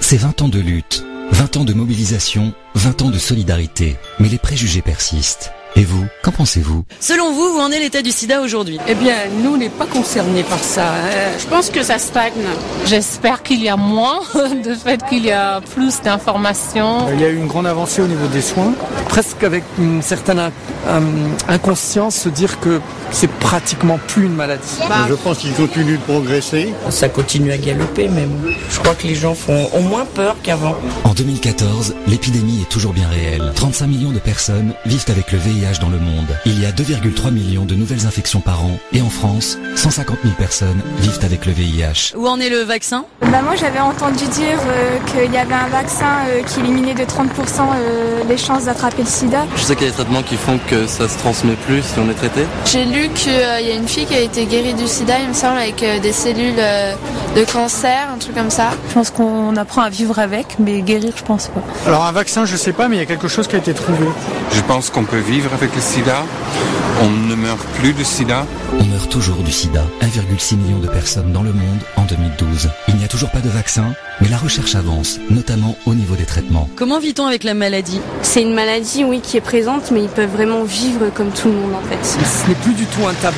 C'est 20 ans de lutte, 20 ans de mobilisation, 20 ans de solidarité. Mais les préjugés persistent. Et vous, qu'en pensez-vous? Selon vous, où en est l'état du sida aujourd'hui? Eh bien, nous, on n'est pas concernés par ça. hein. Je pense que ça stagne. J'espère qu'il y a moins, de fait qu'il y a plus d'informations. Il y a eu une grande avancée au niveau des soins, presque avec une certaine in- euh, inconscience, se dire que c'est pratiquement plus une maladie. Je pense qu'il continue de progresser. Ça continue à galoper même. Je crois que les gens font au moins peur qu'avant. En 2014, l'épidémie est toujours bien réelle. 35 millions de personnes vivent avec le VIH dans le monde. Il y a 2,3 millions de nouvelles infections par an. Et en France, 150 000 personnes vivent avec le VIH. Où en est le vaccin? Bah moi j'avais entendu dire euh, qu'il y avait un vaccin euh, qui éliminait de 30% euh, les chances d'attraper le sida. Je sais qu'il y a des traitements qui font que ça se transmet plus si on est traité. J'ai lu qu'il y a une fille qui a été guérie du sida, il me semble, avec euh, des cellules euh, de cancer, un truc comme ça. Je pense qu'on apprend à vivre avec, mais guérir, je pense pas. Alors un vaccin, je sais pas, mais il y a quelque chose qui a été trouvé. Je pense qu'on peut vivre avec le sida. On ne meurt plus de sida. On meurt toujours du sida. 1,6 million de personnes dans le monde en 2012. Il n'y a toujours pas de vaccin, mais la recherche avance, notamment au niveau des traitements. Comment vit-on avec la maladie? C'est une maladie, oui, qui est présente, mais ils peuvent vraiment vivre comme tout le monde, en fait. Ce n'est plus du tout un tabou.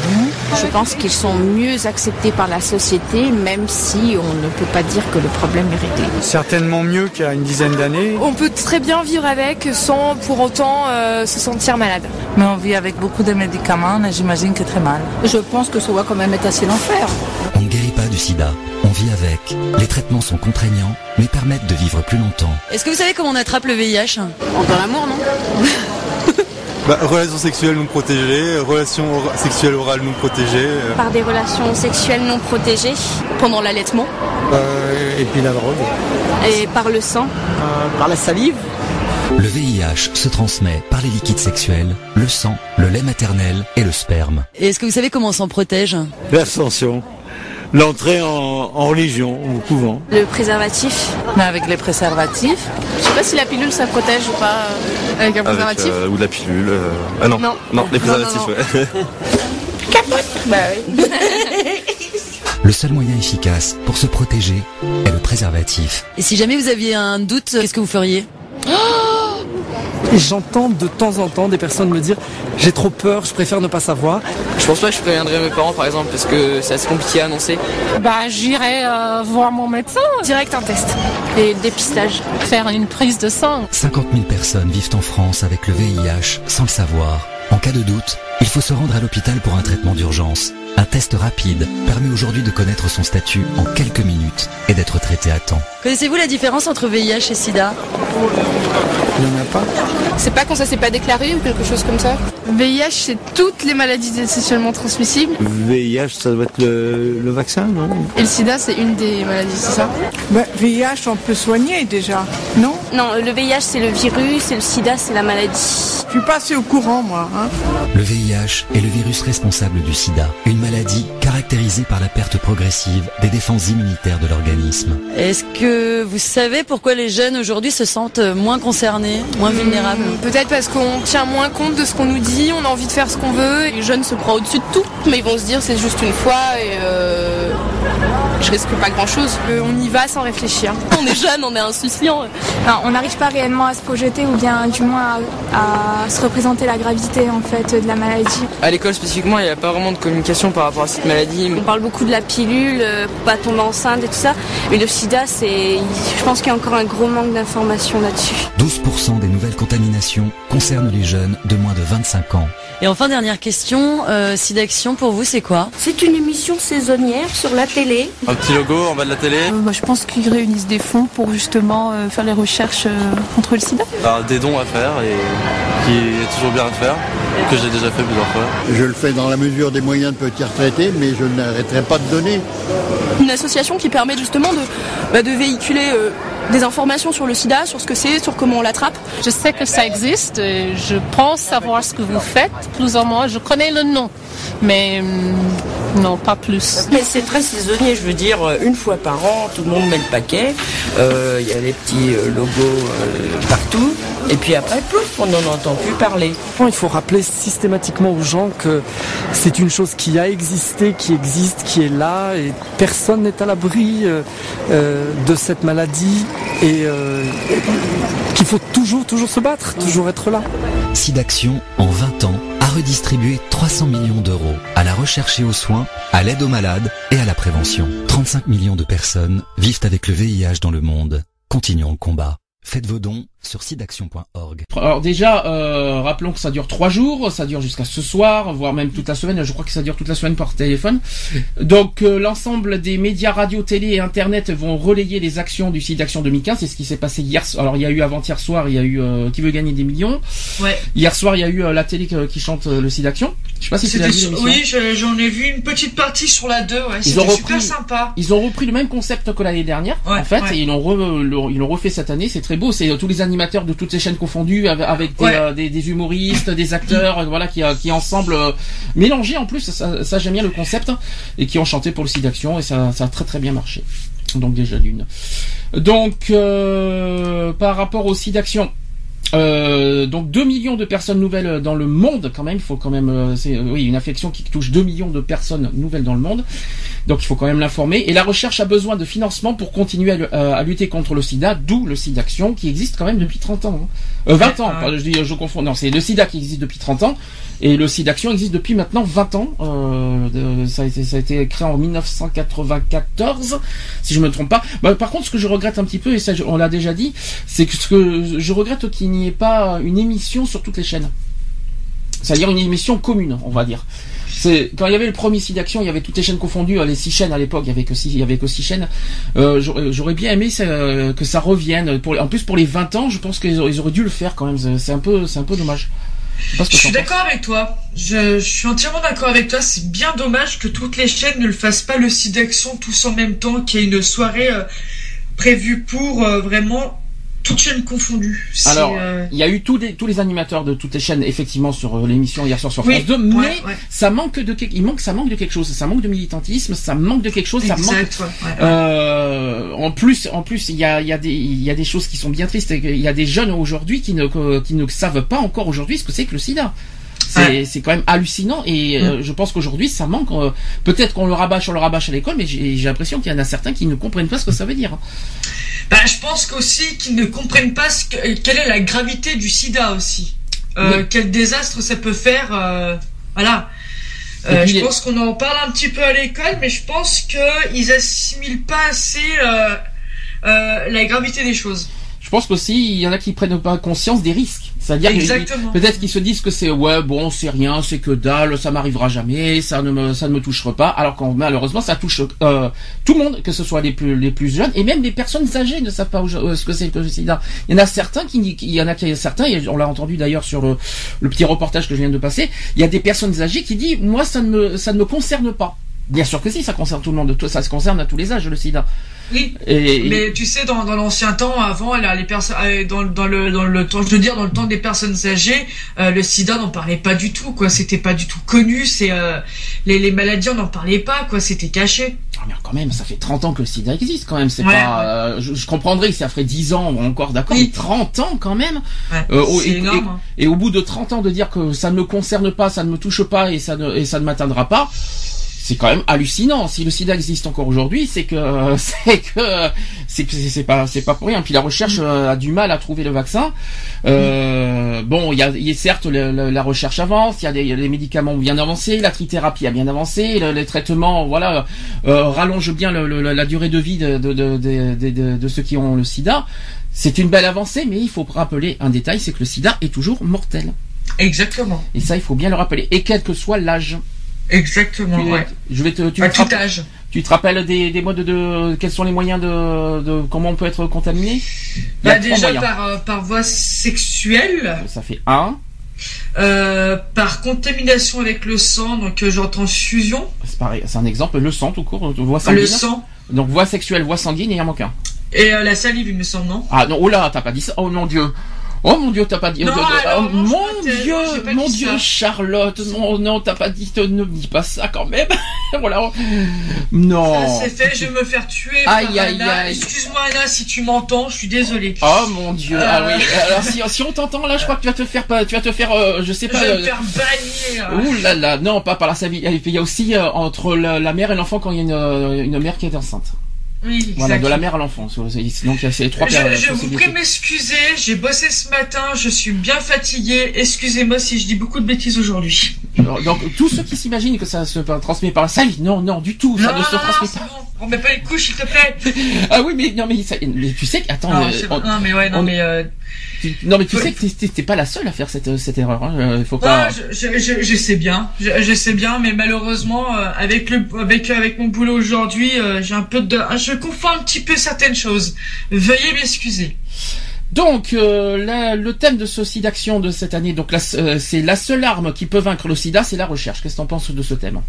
Je pense qu'ils sont mieux acceptés par la société, même si on ne peut pas dire que le problème est réglé. Certainement mieux qu'il y a une dizaine d'années. On peut très bien vivre avec sans pour autant euh, se sentir malade. Mais on vit avec beaucoup de médicaments, j'imagine que très mal. Je pense que ça va quand même être assez l'enfer. On ne guérit pas du sida, on vit avec. Les traitements sont contraignants, mais permettent de vivre plus longtemps. Est-ce que vous savez comment on attrape le VIH Dans l'amour, non Bah, relations sexuelles non protégées, relations or- sexuelles orales non protégées. euh. Par des relations sexuelles non protégées, pendant l'allaitement, Euh, et puis la drogue. et par le sang. Par la salive Le VIH se transmet par les liquides sexuels, le sang, le lait maternel et le sperme. Et est-ce que vous savez comment on s'en protège? L'abstention. L'entrée en, en religion, au couvent. Le préservatif. Mais avec les préservatifs, Je sais pas si la pilule ça protège ou pas euh, avec un Avec, préservatif. euh, ou de la pilule. euh, Ah non, Non. non, les Non, non, préservatifs, non. ouais. Bah oui. Le seul moyen efficace pour se protéger est le préservatif. Et si jamais vous aviez un doute, qu'est-ce que vous feriez? Et j'entends de temps en temps des personnes me dire j'ai trop peur, je préfère ne pas savoir. Je pense pas que je préviendrais mes parents par exemple parce que c'est assez compliqué à annoncer. bah j'irai euh, voir mon médecin, Direct un test. Et dépistage. faire une prise de sang. 50 000 personnes vivent en France avec le VIH sans le savoir. En cas de doute, il faut se rendre à l'hôpital pour un traitement d'urgence. Un test rapide permet aujourd'hui de connaître son statut en quelques minutes et d'être traité à temps. Connaissez-vous la différence entre VIH et sida? Il n'y en a pas. C'est pas quand ça s'est pas déclaré ou quelque chose comme ça? VIH, c'est toutes les maladies sexuellement transmissibles. VIH, ça doit être le, le vaccin, non? Et le sida, c'est une des maladies, c'est ça? VIH, on peut soigner déjà, non? Non, le VIH, c'est le virus et le sida, c'est la maladie. Je suis pas assez au courant, moi. Hein. Le VIH est le virus responsable du sida, une maladie caractérisée par la perte progressive des défenses immunitaires de l'organisme. Est-ce que vous savez pourquoi les jeunes aujourd'hui se sentent moins concernés, moins vulnérables Peut-être parce qu'on tient moins compte de ce qu'on nous dit, on a envie de faire ce qu'on veut. Et les jeunes se croient au-dessus de tout, mais ils vont se dire c'est juste une fois et euh, je risque pas grand-chose. Euh, on y va sans réfléchir. On est jeune, on est insouciant. Enfin, on n'arrive pas réellement à se projeter ou bien du moins à, à se représenter la gravité en fait de la maladie. À l'école spécifiquement, il n'y a pas vraiment de communication par rapport à cette maladie. On parle beaucoup de la pilule euh, pour pas tomber enceinte et tout ça, mais le sida, c'est, je pense qu'il y a encore un gros manque d'informations là-dessus. 12% des nouvelles contaminations concernent les jeunes de moins de 25 ans. Et enfin, dernière question, euh, SIDAction pour vous, c'est quoi? C'est une émission saisonnière sur la télé. Un petit logo en bas de la télé? bah, je pense qu'ils réunissent des fonds pour justement euh, faire les recherches euh, contre le sida. Alors, des dons à faire et qui est toujours bien à faire, que j'ai déjà fait plusieurs fois. Je le fais dans la mesure des moyens de petits retraités, mais je n'arrêterai pas de donner. Une association qui permet justement de, bah, de véhiculer euh, des informations sur le sida, sur ce que c'est, sur comment on l'attrape Je sais que ça existe, et je pense savoir ce que vous faites, plus ou moins. Je connais le nom, mais hum, non, pas plus. Mais c'est très saisonnier, je veux dire, une fois par an, tout le monde met le paquet, Euh, il y a les petits euh, logos euh, partout, et puis après, plouf, on n'en entend plus parler. Il faut rappeler systématiquement aux gens que c'est une chose qui a existé, qui existe, qui est là, et personne n'est à l'abri euh, de cette maladie, et euh, qu'il faut toujours, toujours se battre, toujours être là. SIDAction, en 20 ans, a redistribué 300 millions d'euros à la recherche et aux soins, à l'aide aux malades et à la prévention. 35 millions de personnes vivent avec le VIH dans le monde. Continuons le combat. Faites vos dons sur sidaction.org. Alors déjà, euh, rappelons que ça dure trois jours, ça dure jusqu'à ce soir, voire même toute la semaine. Je crois que ça dure toute la semaine par téléphone. Donc euh, l'ensemble des médias radio, télé et internet vont relayer les actions du site d'action 2015. C'est ce qui s'est passé hier. Alors il y a eu avant-hier soir, il y a eu euh, qui veut gagner des millions? Ouais. Hier soir, il y a eu euh, la télé qui, qui chante euh, le site d'action. Je sais pas si tu l'as vu sur-. Oui, je- j'en ai vu une petite partie sur la 2, ouais. Ils ont C'était repris, super sympa. ils ont repris le même concept que l'année dernière, en fait, ouais. et ils l'ont re- le- ils l'ont refait cette année. C'est très beau. C'est euh, tous les animateurs de toutes les chaînes confondues, avec, avec des, Ouais. euh, des, des humoristes, des acteurs, euh, voilà, qui, euh, qui ensemble euh, mélangés en plus. Ça, ça, j'aime bien le concept et qui ont chanté pour le site d'action et ça, ça a très très bien marché. Donc déjà l'une. Donc euh, par rapport au site d'action. Euh, donc 2 millions de personnes nouvelles dans le monde quand même, il faut quand même c'est oui, une affection qui touche 2 millions de personnes nouvelles dans le monde. Donc il faut quand même l'informer et la recherche a besoin de financement pour continuer à, euh, à lutter contre le sida, d'où le sida action qui existe quand même depuis 30 ans. hein. Euh, 20 ans, pardon, je dis je confonds. Non, c'est le sida qui existe depuis 30 ans et le sida action existe depuis maintenant 20 ans. Euh, ça a été ça a été créé en 1994 si je me trompe pas. Bah, par contre ce que je regrette un petit peu et ça on l'a déjà dit, c'est que ce que je regrette qu'il n'y ait pas une émission sur toutes les chaînes. C'est-à-dire une émission commune, on va dire. C'est quand il y avait le premier site d'action, il y avait toutes les chaînes confondues, euh, les six chaînes à l'époque, il y avait que six, il y avait que six chaînes. Euh, j'aurais j'aurais bien aimé ça, euh, que ça revienne. Pour, en plus pour les 20 ans, je pense qu'ils auraient, dû le faire quand même. C'est- un peu, c'est un peu dommage. Je suis d'accord avec toi. Je, je suis entièrement d'accord avec toi. C'est bien dommage que toutes les chaînes ne le fassent pas le site d'action tous en même temps, qu'il y ait une soirée euh, prévue pour euh, vraiment toutes chaînes confondues. Alors, euh, il y a eu tous les, tous les animateurs de toutes les chaînes, effectivement, sur euh, l'émission hier soir sur Oui, France 2, ouais, mais ouais. ça manque de quelque, il manque, ça manque de quelque chose, ça manque de militantisme, ça manque de quelque chose, ça manque. Ouais. Euh, en plus, en plus, il y a, il y a des, il y a des choses qui sont bien tristes. Il y a des jeunes aujourd'hui qui ne, qui ne savent pas encore aujourd'hui ce que c'est que le SIDA. C'est, quand même hallucinant et Mm. euh, je pense qu'aujourd'hui ça manque. euh, peut-être qu'on le rabâche, on le rabâche à l'école, mais j'ai, l'impression qu'il y en a certains qui ne comprennent pas ce que ça veut dire. Bah, je pense qu'aussi qu'ils ne comprennent pas ce que- quelle est la gravité du sida aussi. Euh, Oui. Quel désastre ça peut faire. euh, voilà. Euh, je pense qu'on en parle un petit peu à l'école, mais je pense qu'ils assimilent pas assez la gravité des choses. Je pense qu'aussi il y en a qui prennent pas conscience des risques. C'est-à-dire peut-être qu'ils se disent que c'est ouais bon c'est rien, c'est que dalle, ça m'arrivera jamais, ça ne me ça ne me touchera pas. Alors qu'en malheureusement ça touche euh, tout le monde, que ce soit les plus les plus jeunes et même les personnes âgées ne savent pas où- euh, ce que c'est que le sida. Il y en a certains qui il y en a certains et on l'a entendu d'ailleurs sur le, le petit reportage que je viens de passer. Il y a des personnes âgées qui disent moi ça ne me ça ne me concerne pas. Bien sûr que si, ça concerne tout le monde, ça se concerne à tous les âges le sida. Oui. Et- Mais tu sais, dans, dans l'ancien temps, avant, là, les personnes, euh, dans, dans le dans le temps, je veux dire, dans le temps des personnes âgées, euh, le SIDA n'en parlait pas du tout, quoi. C'était pas du tout connu. C'est euh, les, les maladies, on n'en parlait pas, quoi. C'était caché. Ah, mais quand même, ça fait 30 ans que le sida existe quand même. C'est Ouais, pas. euh, je, je comprendrais que ça ferait 10 ans encore, d'accord, mais 30 ans quand même. Ouais, c'est et, énorme. hein. et- et au bout de 30 ans de dire que ça ne me concerne pas, ça ne me touche pas et ça ne, et ça ne m'atteindra pas. C'est quand même hallucinant. Si le SIDA existe encore aujourd'hui, c'est que c'est que c'est que c'est pas c'est pas pour rien. Puis la recherche euh, a du mal à trouver le vaccin. Euh, bon, il y a, il y a certes le- le- la recherche avance, il y a des les médicaments ont bien avancé, la trithérapie a bien avancé, le- les traitements voilà euh, rallongent bien la durée de vie de de, de, de, de- de- de ceux qui ont le SIDA. C'est une belle avancée, mais il faut rappeler un détail, c'est que le SIDA est toujours mortel. Exactement. Et ça, il faut bien le rappeler. Et quel que soit l'âge. Exactement. Tu- ouais. Je vais te, tu À tout rappelles- âge. Tu te rappelles des, des modes de, quels sont les moyens de, de comment on peut être contaminé? Y Bah, déjà par, euh, par voie sexuelle, Ça fait un. euh, par contamination avec le sang, donc euh, j'entends fusion. C'est pareil, c'est un exemple. Le sang tout court, voie Le sanguine. sang. Donc voie sexuelle, voie sanguine il en manque un. Et euh, la salive, il me semble, non? Ah non, oh là, t'as pas dit ça. Oh mon dieu. Oh mon dieu, t'as pas dit. Non, oh, oh, alors, non, mon je dieu, mon dieu, ça. Charlotte. Non, non, t'as pas dit. Ne me dis pas ça quand même. voilà. Non. Ça, C'est fait, je vais me faire tuer. Aïe, aïe, Anna. aïe. Excuse-moi, Anna, si tu m'entends, je suis désolé. Oh mon dieu. Euh. Ah oui. Alors si, si on t'entend là, je crois que tu vas te faire pas, tu vas te faire, euh, je sais Je pas. vais me euh, faire bannir. Ouh là là, non, pas par la salive. Il y a aussi euh, entre la, la mère et l'enfant quand il y a une, euh, une mère qui est enceinte. Oui, Voilà, de la mère à l'enfant. Donc il y a ces trois Je, périodes, je vous prie m'excuser, j'ai bossé ce matin, je suis bien fatiguée. Excusez-moi si je dis beaucoup de bêtises aujourd'hui. Donc tous ceux qui s'imaginent que ça se transmet par la salive, non, non, du tout, ça ne se transmet pas. On met pas les couches, s'il te plaît. Ah oui, mais non, mais, ça- mais tu sais que attends, Non, euh, c'est- on- non, mais ouais, non, on- mais, euh, tu- non mais tu sais que t'es- pas la seule à faire cette cette erreur. Hein. euh, Faut pas. Ah, je, je, je, je sais bien, je, je sais bien, mais malheureusement, euh, avec le, avec, avec mon boulot aujourd'hui, j'ai un peu de, je confonds un petit peu certaines choses. Veuillez m'excuser. Donc euh, la- le thème de ce site d'action de cette année, donc euh, c'est la seule arme qui peut vaincre le SIDA, c'est la recherche. Qu'est-ce que t'en penses de ce thème?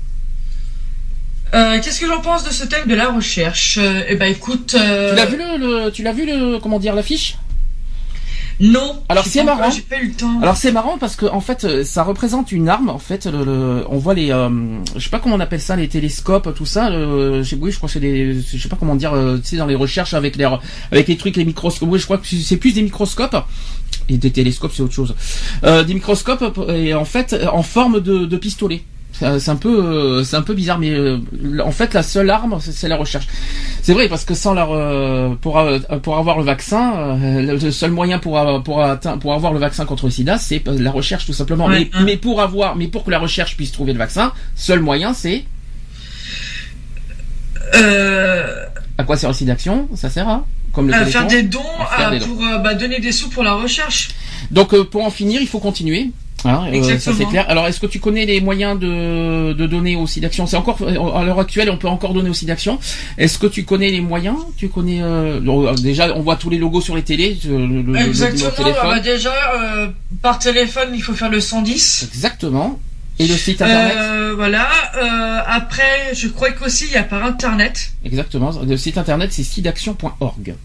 Euh, qu'est-ce que j'en pense de ce thème de la recherche euh, Eh ben, écoute. euh, Tu l'as vu le, le- tu l'as vu le comment dire l'affiche? Non. Alors c'est marrant. J'ai pas eu le temps. Alors c'est marrant parce que en fait euh, ça représente une arme en fait le, le- on voit les euh, je sais pas comment on appelle ça les télescopes tout ça oui je crois que c'est des je sais pas comment dire euh, tu sais dans les recherches avec les avec les trucs les microscopes oui je crois que c'est plus des microscopes et des télescopes c'est autre chose euh, des microscopes et en fait en forme de, de pistolet C'est- c'est un peu euh, c'est un peu bizarre mais euh, en fait la seule arme c'est la recherche. C'est vrai parce que sans leur euh, pour euh, pour avoir le vaccin euh, le seul moyen pour avoir- pour atteindre- pour avoir le vaccin contre le sida c'est la recherche tout simplement. Ouais, mais, mais pour avoir mais pour que la recherche puisse trouver le vaccin seul moyen c'est Euh, à quoi sert le sida action ça sert à comme le à faire des dons, à faire à- des dons. pour euh, bah, donner des sous pour la recherche. donc euh, pour en finir il faut continuer Hein, euh, ça c'est clair. Alors est-ce que tu connais les moyens de, de donner au sida action C'est encore euh, à l'heure actuelle on peut encore donner au sida action. Est-ce que tu connais les moyens? Tu connais euh, bon, déjà on voit tous les logos sur les télés, euh, le, le- le- le Exactement. téléphone. bah, bah, déjà, euh, par téléphone, il faut faire le 110. Exactement. Et le site internet? Euh, voilà. Euh, après, je crois qu'aussi il y a par internet. Exactement. Le site internet c'est sidaction.org.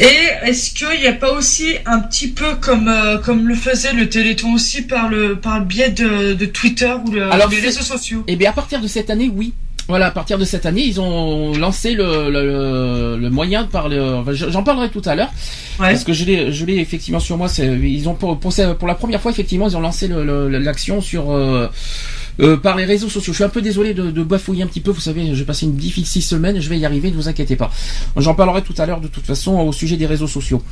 Et est-ce qu'il n'y a pas aussi un petit peu comme euh, comme le faisait le Téléthon aussi par le par le biais de, de Twitter ou le, Alors, les réseaux sociaux? Et bien à partir de cette année, oui. Voilà, à partir de cette année, ils ont lancé le, le, le- le moyen de parler. enfin, J'en parlerai tout à l'heure parce que je l'ai, je l'ai effectivement sur moi. Ils ont pour, pour, pour la première fois effectivement, ils ont lancé le- le- l'action sur euh, euh, par les réseaux sociaux. Je suis un peu désolé de, de bafouiller un petit peu. Vous savez, j'ai passé une difficile semaine. Je vais y arriver. Ne vous inquiétez pas. J'en parlerai tout à l'heure de toute façon au sujet des réseaux sociaux.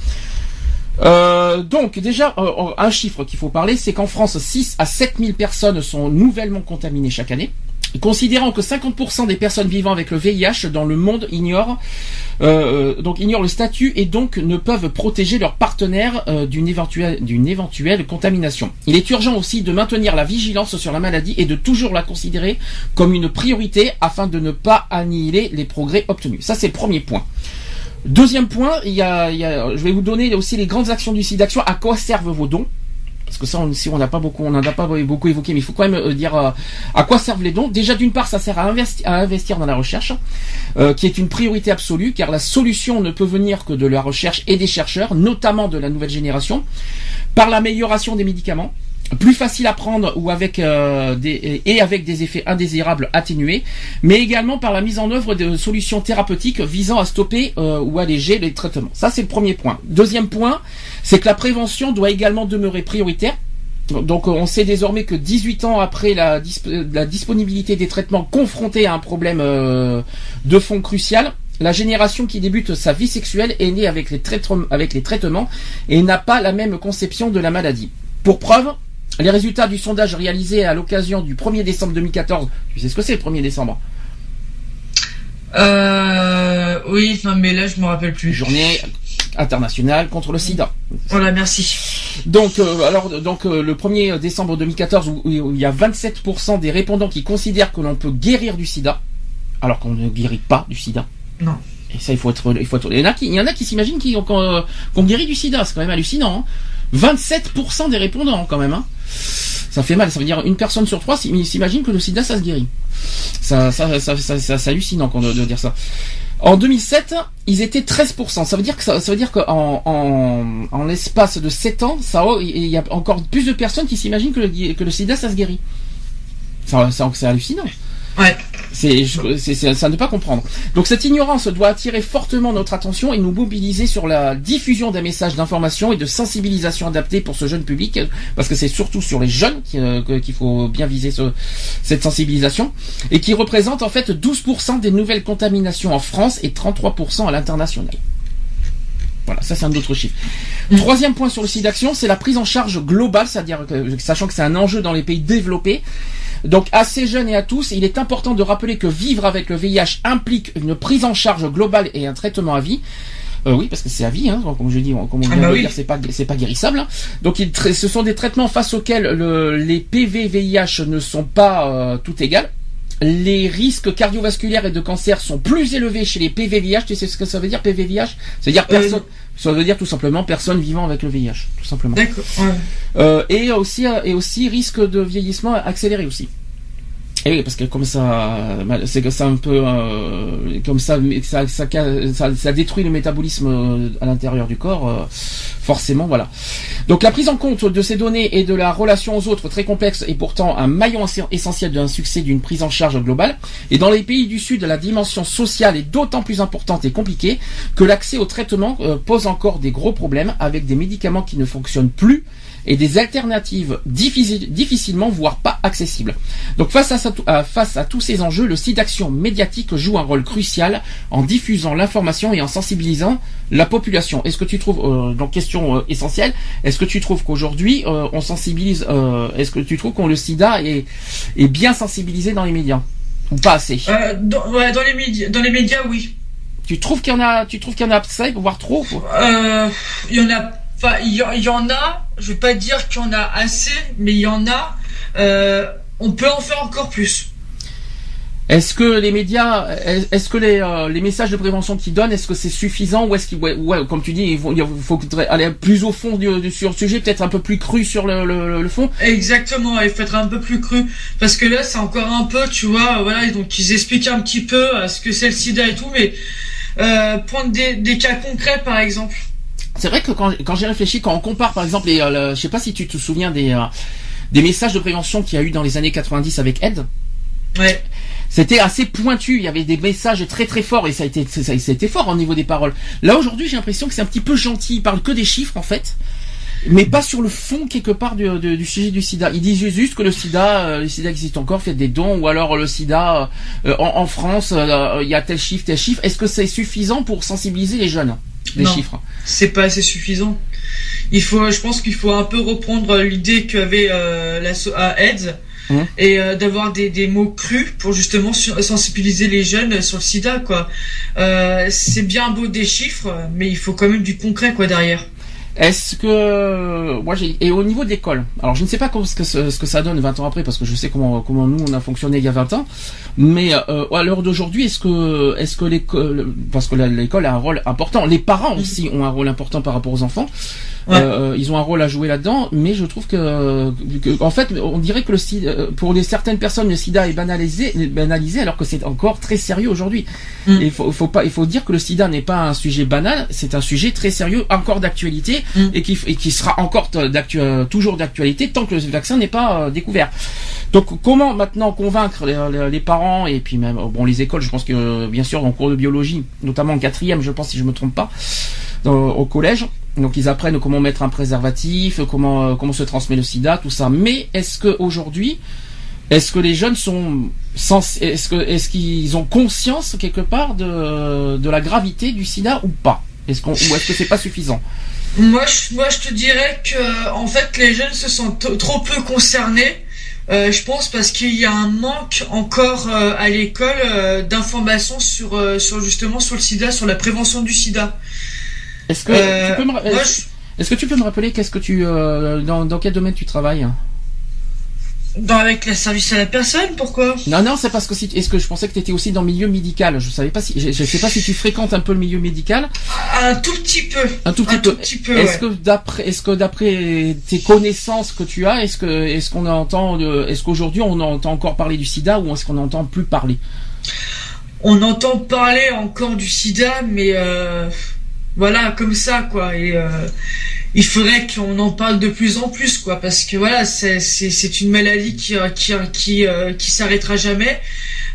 Euh, donc déjà euh, un chiffre qu'il faut parler, c'est qu'en France 6 à 7 000 personnes sont nouvellement contaminées chaque année. Considérant que 50% des personnes vivant avec le VIH dans le monde ignorent euh, donc ignorent le statut et donc ne peuvent protéger leurs partenaires euh, d'une éventuelle éventuelle contamination. Il est urgent aussi de maintenir la vigilance sur la maladie et de toujours la considérer comme une priorité afin de ne pas annihiler les progrès obtenus. Ça c'est le premier point. Deuxième point, il y a- je vais vous donner aussi les grandes actions du site d'action. À quoi servent vos dons? Parce que ça, on, si pas beaucoup, on n'en a pas beaucoup évoqué, mais il faut quand même euh, dire euh, à quoi servent les dons. Déjà, d'une part, ça sert à investir dans la recherche, euh, qui est une priorité absolue, car la solution ne peut venir que de la recherche et des chercheurs, notamment de la nouvelle génération, par l'amélioration des médicaments plus facile à prendre ou avec euh, des, et avec des effets indésirables atténués, mais également par la mise en œuvre de solutions thérapeutiques visant à stopper euh, ou alléger les traitements. Ça c'est le premier point. Deuxième point, c'est que la prévention doit également demeurer prioritaire. Donc euh, on sait désormais que 18 ans après la, la disponibilité des traitements confrontés à un problème euh, de fond crucial, la génération qui débute sa vie sexuelle est née avec les, avec les traitements et n'a pas la même conception de la maladie. Pour preuve, les résultats du sondage réalisé à l'occasion du 1er décembre 2014, tu sais ce que c'est le 1er décembre Euh, oui, non, mais là, je me rappelle plus. Journée internationale contre le sida. Voilà, merci. Donc, euh, alors, donc euh, le 1er décembre 2014, où, où il y a 27% des répondants qui considèrent que l'on peut guérir du sida, alors qu'on ne guérit pas du sida. Non. Et ça, il faut être, il faut être. Il y en a qui, il y en a qui s'imaginent qu'on guérit du sida. C'est quand même hallucinant. Hein. 27% des répondants, quand même. Hein. Ça fait mal. Ça veut dire une personne sur trois s'im- s'imagine que le sida, ça se guérit. Ça, ça, ça, ça- ça- c'est hallucinant qu'on de, de dire ça. En 2007, ils étaient 13%. Ça veut dire que ça, ça veut dire qu'en en, en l'espace de 7 ans, ça, il y a encore plus de personnes qui s'imaginent que le, que le sida, ça se guérit. Ça- c'est hallucinant. Ouais. C'est, c'est, ça ne pas comprendre. Donc cette ignorance doit attirer fortement notre attention et nous mobiliser sur la diffusion des messages d'information et de sensibilisation adaptés pour ce jeune public, parce que c'est surtout sur les jeunes euh, qu'il faut bien viser ce- cette sensibilisation, et qui représente en fait 12% des nouvelles contaminations en France et 33% à l'international. Voilà, ça c'est un autre chiffre. Troisième point sur le site d'action, c'est la prise en charge globale, c'est-à-dire que, sachant que c'est un enjeu dans les pays développés. Donc à ces jeunes et à tous, il est important de rappeler que vivre avec le VIH implique une prise en charge globale et un traitement à vie. Euh, oui, parce que c'est à vie, hein, comme je dis, comme on vient Ah bah de oui. dire, c'est pas, c'est pas guérissable. hein. Donc il ce sont des traitements face auxquels le- les PV-VIH ne sont pas euh, tout égales. Les risques cardiovasculaires et de cancer sont plus élevés chez les PV-VIH. Tu sais ce que ça veut dire PV-VIH C'est-à-dire personne. Ça veut dire tout simplement personne vivant avec le VIH, tout simplement. D'accord. ouais. Euh, et aussi et aussi risque de vieillissement accéléré aussi. Oui, parce que comme ça, c'est que ça un peu euh, comme ça, ça, détruit le métabolisme euh, à l'intérieur du corps, euh, forcément, voilà. Donc la prise en compte de ces données et de la relation aux autres très complexe est pourtant un maillon ess- essentiel d'un succès d'une prise en charge globale. Et dans les pays du Sud, la dimension sociale est d'autant plus importante et compliquée que l'accès au traitement pose encore des gros problèmes avec des médicaments qui ne fonctionnent plus et des alternatives difficile- difficilement, voire pas accessibles. Donc face à, ça- à- face à tous ces enjeux, le site d'action médiatique joue un rôle crucial en diffusant l'information et en sensibilisant la population. Est-ce que tu trouves, euh, donc question euh, essentielle, est-ce que tu trouves qu'aujourd'hui euh, on sensibilise, euh, est-ce que tu trouves qu'on le sida est, est bien sensibilisé dans les médias ou pas assez? Euh, dans, ouais, dans les médias, dans les médias, oui. Tu trouves qu'il y en a, tu trouves qu'il y en a assez, voire trop? Euh, il y en a, enfin, il y, y en a. Je vais pas dire qu'il y en a assez, mais il y en a. Euh, on peut en faire encore plus. Est-ce que les médias, est-ce que les, euh, les messages de prévention qu'ils donnent, est-ce que c'est suffisant ou est-ce qu'il, ouais, ouais, comme tu dis, il faut, il faut aller plus au fond du, du- sur le sujet, peut-être un peu plus cru sur le, le, le fond? Exactement, il faut être un peu plus cru parce que là c'est encore un peu, tu vois, voilà, donc ils expliquent un petit peu ce que c'est le sida et tout, mais euh, prendre des, des cas concrets par exemple. C'est vrai que quand, quand j'ai réfléchi, quand on compare par exemple, les, euh, le- je sais pas si tu te souviens des, euh, des messages de prévention qu'il y a eu dans les années 90 avec Ed. Ouais. C'était assez pointu, il y avait des messages très très forts et ça a été, ça, ça a été fort au niveau des paroles. Là aujourd'hui j'ai l'impression que c'est un petit peu gentil, ils parlent que des chiffres en fait. Mais pas sur le fond quelque part du, du- du sujet du sida. Ils disent juste que le sida, euh, le sida existe encore, faites des dons, ou alors le sida euh, en, en France, euh, il y a tel chiffre, tel chiffre. Est-ce que c'est suffisant pour sensibiliser les jeunes? Non. chiffres. C'est pas assez suffisant. Il faut, je pense qu'il faut un peu reprendre l'idée qu'avait euh, la à AIDS Hum. et euh, d'avoir des, des mots crus pour justement sensibiliser les jeunes sur le sida quoi. Euh, c'est bien beau des chiffres, mais il faut quand même du concret quoi derrière. Est-ce que moi j'ai et au niveau de l'école, alors je ne sais pas ce, que, ce que ça donne 20 ans après parce que je sais comment comment nous on a fonctionné il y a 20 ans, mais euh, à l'heure d'aujourd'hui est-ce que est-ce que l'école parce que l'école a un rôle important, les parents aussi ont un rôle important par rapport aux enfants. Euh, ils ont un rôle à jouer là-dedans, mais je trouve que, que- en fait, on dirait que le sida, euh, pour les certaines personnes, le sida est banalisé, banalisé alors que c'est encore très sérieux aujourd'hui. Mm. Il faut, faut pas, il faut dire que le sida n'est pas un sujet banal, c'est un sujet très sérieux, encore d'actualité, Mm. et, qui, et qui sera encore euh, toujours d'actualité tant que le vaccin n'est pas euh, découvert. Donc, comment maintenant convaincre les, les- parents et puis même bon les écoles, je pense que bien sûr en cours de biologie, notamment en quatrième, je pense si je me trompe pas, dans- au collège. Donc ils apprennent comment mettre un préservatif, comment euh, comment se transmet le sida, tout ça. Mais est-ce que aujourd'hui, est-ce que les jeunes sont sens, est-ce que est-ce qu'ils ont conscience quelque part de la gravité du sida ou pas? Est-ce ou est-ce que c'est pas suffisant? Moi, je, te dirais que, fait, les jeunes se sentent trop peu concernés. Euh, je pense parce qu'il y a un manque encore euh, à l'école d'informations sur, sur justement sur le SIDA, sur la prévention du SIDA. Est-ce que Euh, tu peux me, moi, est-ce, est-ce que tu peux me rappeler qu'est-ce que tu euh, dans dans quel domaine tu travailles Dans avec le service à la personne, pourquoi? Non, non, c'est parce que si, est-ce que je pensais que tu étais aussi dans le milieu médical? Je savais pas si, je, je sais pas si tu fréquentes un peu le milieu médical. Un tout petit peu. Un tout petit Un peu. tout petit peu, Est-ce ouais. que d'après, est-ce que d'après tes connaissances que tu as, est-ce que, est-ce qu'on entend, est-ce qu'aujourd'hui on entend encore parler du SIDA ou est-ce qu'on n'entend plus parler? On entend parler encore du sida, mais euh, voilà, comme ça, quoi. Et euh, il faudrait qu'on en parle de plus en plus, quoi, parce que voilà, c'est c'est c'est une maladie qui euh, qui qui euh, qui s'arrêtera jamais.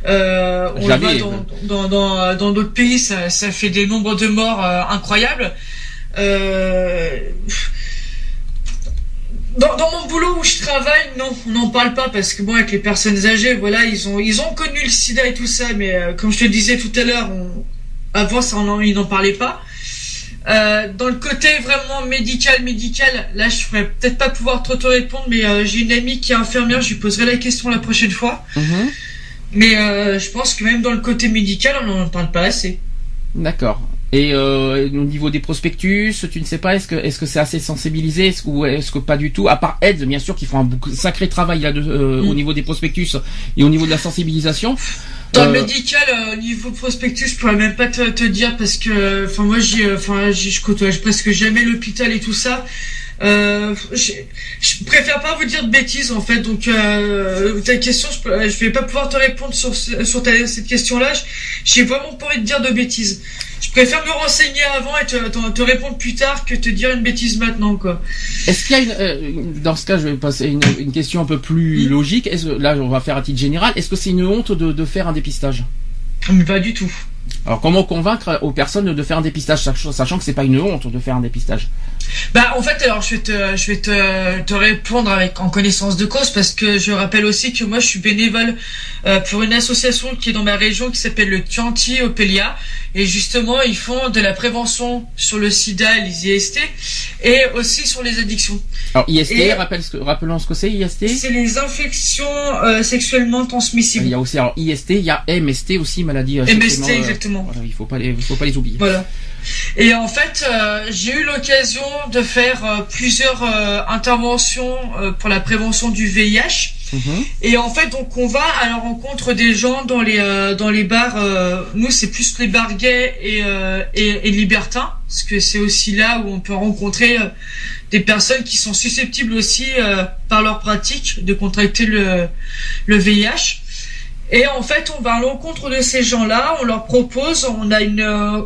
Euh, on le voit dans dans dans dans d'autres pays, ça ça fait des nombres de morts euh, incroyables. Euh, dans, dans mon boulot où je travaille, non, on n'en parle pas parce que bon, avec les personnes âgées, voilà, ils ont ils ont connu le SIDA et tout ça, mais comme je te disais tout à l'heure, avant ça, on en- ils n'en parlaient pas. Euh, dans le côté vraiment médical, médical, là, je ferais peut-être pas pouvoir trop te répondre, mais euh, j'ai une amie qui est infirmière, je lui poserai la question la prochaine fois. Mhm. Mais euh, je pense que même dans le côté médical, on n'en parle pas assez. D'accord. Et au niveau des prospectus, tu ne sais pas, est-ce que est-ce que c'est assez sensibilisé, est-ce ou est-ce que pas du tout À part Ed, bien sûr, qui font un sacré travail là, de, Mm. au niveau des prospectus et au niveau de la sensibilisation. Dans le Euh, médical, euh, niveau prospectus, je pourrais même pas te, te dire parce que, enfin moi, j'y, euh, enfin, je côtoie presque jamais l'hôpital et tout ça. Euh, je, préfère pas vous dire de bêtises en fait. Donc euh, ta question, je, je vais pas pouvoir te répondre sur sur ta- cette question-là. J'ai vraiment pas envie de dire de bêtises. Je préfère me renseigner avant et te, te, te répondre plus tard que te dire une bêtise maintenant quoi. Est-ce qu'il y a une, euh, dans ce cas, je vais passer une, une question un peu plus logique. Est-ce, là, on va faire à titre général. Est-ce que c'est une honte de, de faire un dépistage? Mais pas du tout. Alors, comment convaincre aux personnes de faire un dépistage, sachant que c'est pas une honte de faire un dépistage? Bah en fait alors je vais te je vais te, te répondre avec en connaissance de cause parce que je rappelle aussi que moi je suis bénévole euh, pour une association qui est dans ma région qui s'appelle le Tianti Opelia et justement ils font de la prévention sur le sida et les IST et aussi sur les addictions. Alors, IST, Et- rappelle ce que- rappelons ce que c'est IST. C'est les infections euh, sexuellement transmissibles. Il y a aussi alors IST, il y a MST aussi maladie. euh, MST, euh, exactement. voilà, il faut pas les, faut pas les oublier. Voilà. Et en fait, euh, j'ai eu l'occasion de faire euh, plusieurs euh, interventions pour la prévention du VIH. Mhm. Et en fait, donc on va à la rencontre des gens dans les dans les bars. nous, c'est plus les bars gays et, et et libertins, parce que c'est aussi là où on peut rencontrer des personnes qui sont susceptibles aussi par leur pratique de contracter le le VIH. Et en fait, on va à l'encontre de ces gens-là, on leur propose, on a une, euh,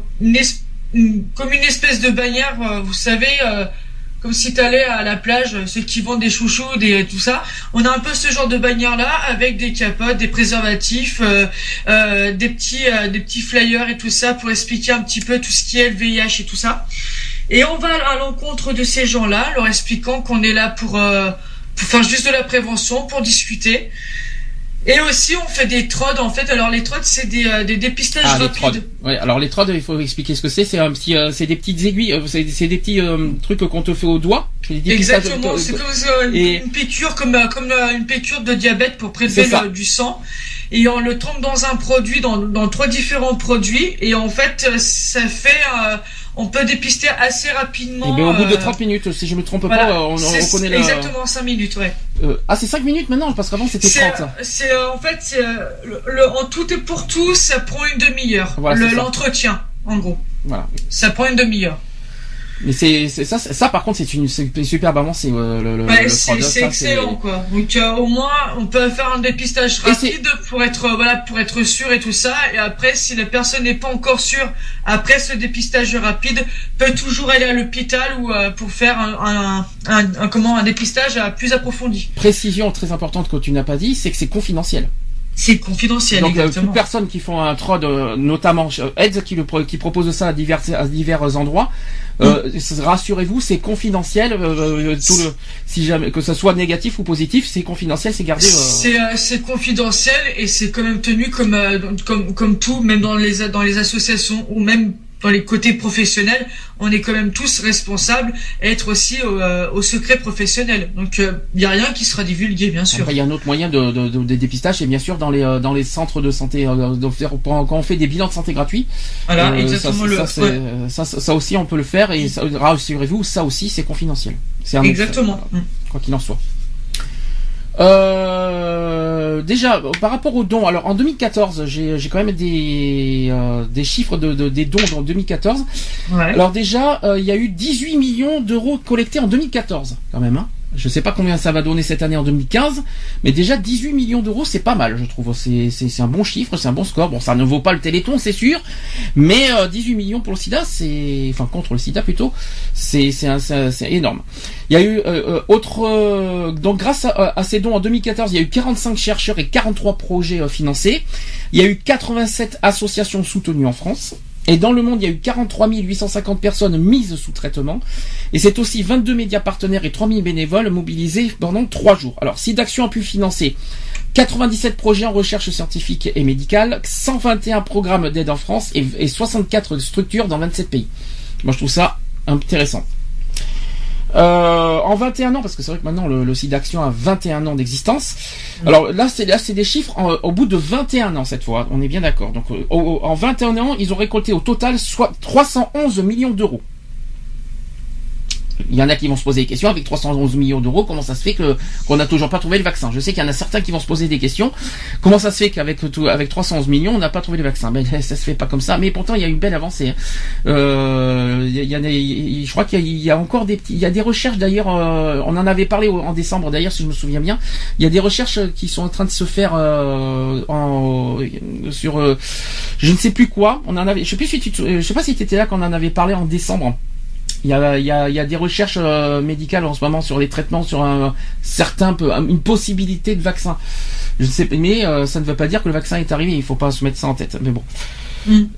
comme une espèce de bannière, euh, vous savez, euh, comme si tu allais à la plage, ceux qui vendent des chouchous, des tout ça. On a un peu ce genre de bannière-là avec des capotes, des préservatifs, des petits, des petits flyers et tout ça pour expliquer un petit peu tout ce qui est le VIH et tout ça. Et on va à l'encontre de ces gens-là, leur expliquant qu'on est là pour, pour faire juste de la prévention, pour discuter. Et aussi, on fait des trods, en fait. Alors, les trods, c'est des, euh, des dépistages Ah, rapides. Ouais, alors les trods, il faut expliquer ce que c'est. C'est euh, c'est des petites aiguilles, euh, c'est des petits euh, trucs qu'on te fait au doigt. Des Exactement, c'est comme une, Et- une piqûre, comme, euh, comme euh, une piqûre de diabète pour prélever le- du sang. Et on le trempe dans un produit, dans, dans trois différents produits. Et en fait, euh, ça fait, euh, on peut dépister assez rapidement. Et bien, au bout de euh, 30 minutes, si je me trompe voilà. pas, euh, on, on C'est reconnaît la. Exactement 5 minutes, ouais. Euh, ah, c'est 5 minutes maintenant, parce qu'avant c'était C'est, 30. c'est, euh, en fait, c'est, euh, le, le- en tout et pour tout, ça prend une demi-heure. Voilà, Le- l'entretien, en gros. Voilà. Ça prend une demi-heure. Mais c'est ça, ça par contre, c'est une c'est superbe avance, c'est euh, le, le, Ouais, le c'est excellent quoi. Donc euh, au moins on peut faire un dépistage rapide pour être euh, voilà pour être sûr et tout ça. Et après si la personne n'est pas encore sûre après ce dépistage rapide peut toujours aller à l'hôpital ou euh, pour faire un, un, un- un- comment un dépistage plus approfondi. Précision très importante que tu n'as pas dit, c'est que c'est confidentiel. C'est confidentiel Donc euh, exactement. toute personne qui font un trod, euh, notamment euh, Eds qui, le, qui propose ça à divers, à divers endroits, euh, Mm. rassurez-vous, c'est confidentiel. euh, euh, tout le, si jamais que ce soit négatif ou positif, c'est confidentiel, c'est gardé. euh, C'est euh, confidentiel et c'est quand même tenu comme euh, comme comme tout, même dans les dans les associations ou même dans les côtés professionnels, on est quand même tous responsables et être aussi au, euh, au secret professionnel. Donc il y a rien qui sera divulgué, bien sûr. Après, il y a un autre moyen de, de, de, de dépistage, et bien sûr dans les euh, dans les centres de santé, euh, quand on fait des bilans de santé gratuits. Voilà, euh, exactement ça, le- ça, c'est- ouais. euh, ça, ça, ça aussi on peut le faire et rassurez-vous, ça aussi c'est confidentiel. C'est autre- Exactement. quoi qu'il en soit. Euh, déjà, par rapport aux dons, alors en 2014, j'ai j'ai quand même des, euh, des chiffres de, de- des dons en 2014. Ouais. Alors déjà, euh, il y a eu 18 millions d'euros collectés en 2014, quand même. Hein. Je sais pas combien ça va donner cette année en 2015, mais déjà 18 millions d'euros, c'est pas mal, je trouve. C'est, un bon chiffre, c'est un bon score. Bon, ça ne vaut pas le Téléthon, c'est sûr, mais euh, 18 millions pour le SIDA, c'est, enfin contre le SIDA plutôt, c'est, énorme. Il y a eu euh, euh, autre, euh, donc grâce à, ces dons en 2014, il y a eu 45 chercheurs et 43 projets euh, financés. Il y a eu 87 associations soutenues en France. Et dans le monde, il y a eu 43 850 personnes mises sous traitement. Et c'est aussi 22 médias partenaires et 3000 bénévoles mobilisés pendant 3 jours. Alors, SIDAction a pu financer 97 projets en recherche scientifique et médicale, 121 programmes d'aide en France et, et 64 structures dans 27 pays. Moi, je trouve ça intéressant. Euh, en 21 ans, parce que c'est vrai que maintenant le, le site d'action a 21 ans d'existence. Alors là, c'est là, c'est des chiffres en- au bout de 21 ans cette fois. On est bien d'accord. Donc euh, au- en 21 ans, ils ont récolté au total soit 311 millions d'euros. Il y en a qui vont se poser des questions avec 311 millions d'euros. Comment ça se fait que qu'on n'a toujours pas trouvé le vaccin? Je sais qu'il y en a certains qui vont se poser des questions. Comment ça se fait qu'avec avec 311 millions, on n'a pas trouvé le vaccin? Ben ça se fait pas comme ça. Mais pourtant, il y a une belle avancée. hein. Euh, il y en a- je crois qu'il y, y a encore des petits, il y a des recherches d'ailleurs. euh, on en avait parlé en décembre d'ailleurs, si je me souviens bien. Il y a des recherches qui sont en train de se faire euh, en, sur, euh, je ne sais plus quoi. On en avait, je sais plus si tu, te- je sais pas si tu étais là quand on en avait parlé en décembre. Il y a, il y a, il y a des recherches euh, médicales en ce moment sur les traitements, sur un certain peu, une possibilité de vaccin. Je ne sais pas, mais euh, ça ne veut pas dire que le vaccin est arrivé. Il faut pas se mettre ça en tête. Mais bon.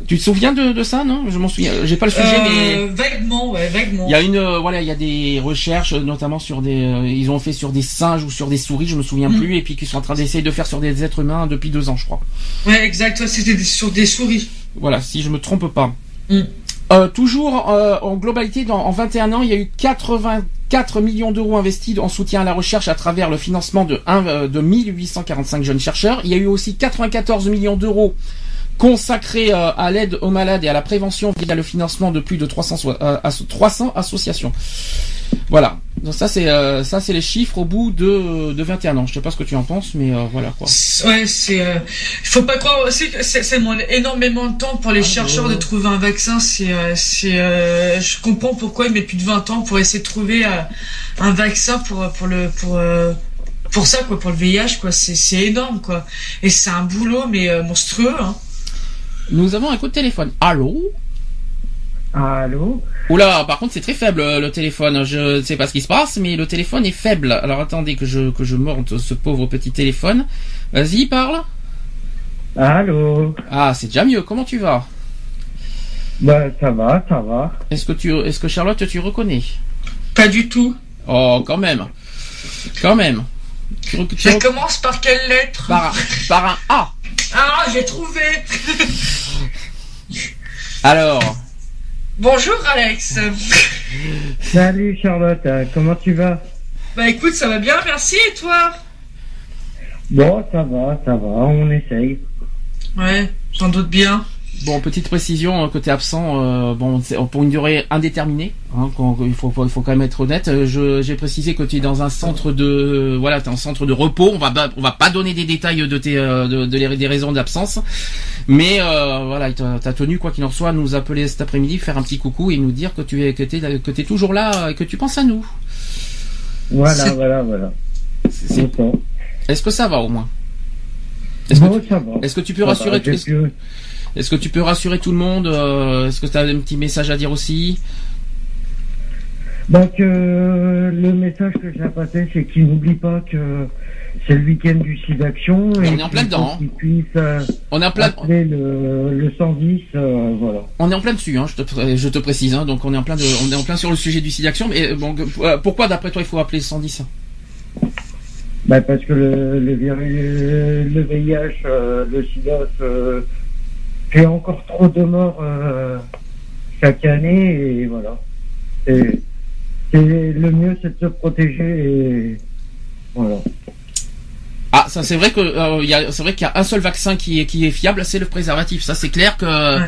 Tu te souviens de, de ça, non? Je m'en souviens. J'ai pas le sujet, mais Euh, Vaguement, ouais, vaguement. il y a une, euh, voilà, il y a des recherches, notamment sur des, euh, ils ont fait sur des singes ou sur des souris, je me souviens Mm. plus, et puis qu'ils sont en train d'essayer de faire sur des êtres humains depuis deux ans, je crois. Ouais, exact. ouais, C'était sur des souris. Voilà, si je me trompe pas. Mm. Euh, toujours euh, en globalité, dans, en 21 ans, il y a eu 84 millions d'euros investis en soutien à la recherche à travers le financement de, un, euh, de 1845 jeunes chercheurs. Il y a eu aussi 94 millions d'euros consacrés à l'aide aux malades et à la prévention via le financement de plus de 300, so- euh, asso- 300 associations. Voilà. Donc ça c'est euh, ça c'est les chiffres au bout de, de 21 ans. Je sais pas ce que tu en penses, mais euh, voilà quoi. Ouais, c'est. euh, faut pas croire aussi que c'est- énormément de temps pour les chercheurs de trouver un vaccin. C'est, euh, c'est. je comprends pourquoi ils mettent plus de 20 ans pour essayer de trouver un vaccin pour pour le pour pour ça quoi, pour le VIH quoi. C'est c'est énorme quoi. Et c'est un boulot mais monstrueux. Hein. Nous avons un coup de téléphone. Allô? Allô Oula, par contre c'est très faible euh, le téléphone. Je ne sais pas ce qui se passe, mais le téléphone est faible. Alors attendez que je que je monte ce pauvre petit téléphone. Vas-y, parle. Allô Ah, c'est déjà mieux. Comment tu vas Bah ça va, ça va. Est-ce que tu est-ce que Charlotte tu reconnais Pas du tout. Oh, quand même. Quand même. Tu tu Ça rec- commence par quelle lettre par un, par un A. Ah, j'ai trouvé. Alors, Bonjour Alex. Salut Charlotte, comment tu vas? Bah écoute, ça va bien, merci. Et toi? Bon, ça va, ça va, on essaye. Ouais, j'en doute bien. Bon, petite précision, euh, côté absent, euh, bon, c'est pour une durée indéterminée. Hein, il faut, quand même être honnête. Euh, j'ai précisé que tu es dans un centre de, voilà, t'es en centre de repos. On va, pas- on va pas donner des détails de tes, euh, de, de les- des raisons d'absence, mais euh, voilà, t'as tenu quoi qu'il en soit, nous appeler cet après-midi, faire un petit coucou et nous dire que tu es, que que t'es toujours là et que tu penses à nous. Voilà, voilà, voilà. C'est- Bon, Est-ce que ça va au moins? Est-ce que, tu- est-ce que tu peux Ça rassurer est-ce- que tu peux rassurer tout le monde euh, Est-ce que tu as un petit message à dire aussi? Donc euh, le message que j'ai à passer, c'est qu'il n'oublie pas que c'est le week-end du site d'action On est en plein dedans, hein. euh, On est en plein, le, le 110, euh, voilà. on est en plein dessus, hein, je, te, je te précise. Hein, donc on est en plein, de, on est en plein sur le sujet du site d'action. Mais bon, pourquoi d'après toi il faut appeler 110 Bah, parce que le, le, virus- le VIH, le sida, fait encore trop de morts euh, chaque année et voilà. Et, et le mieux, c'est de se protéger et voilà. Ah, ça c'est vrai que euh, il y a- c'est vrai qu'il y a un seul vaccin qui est qui est fiable, c'est le préservatif. Ça c'est clair que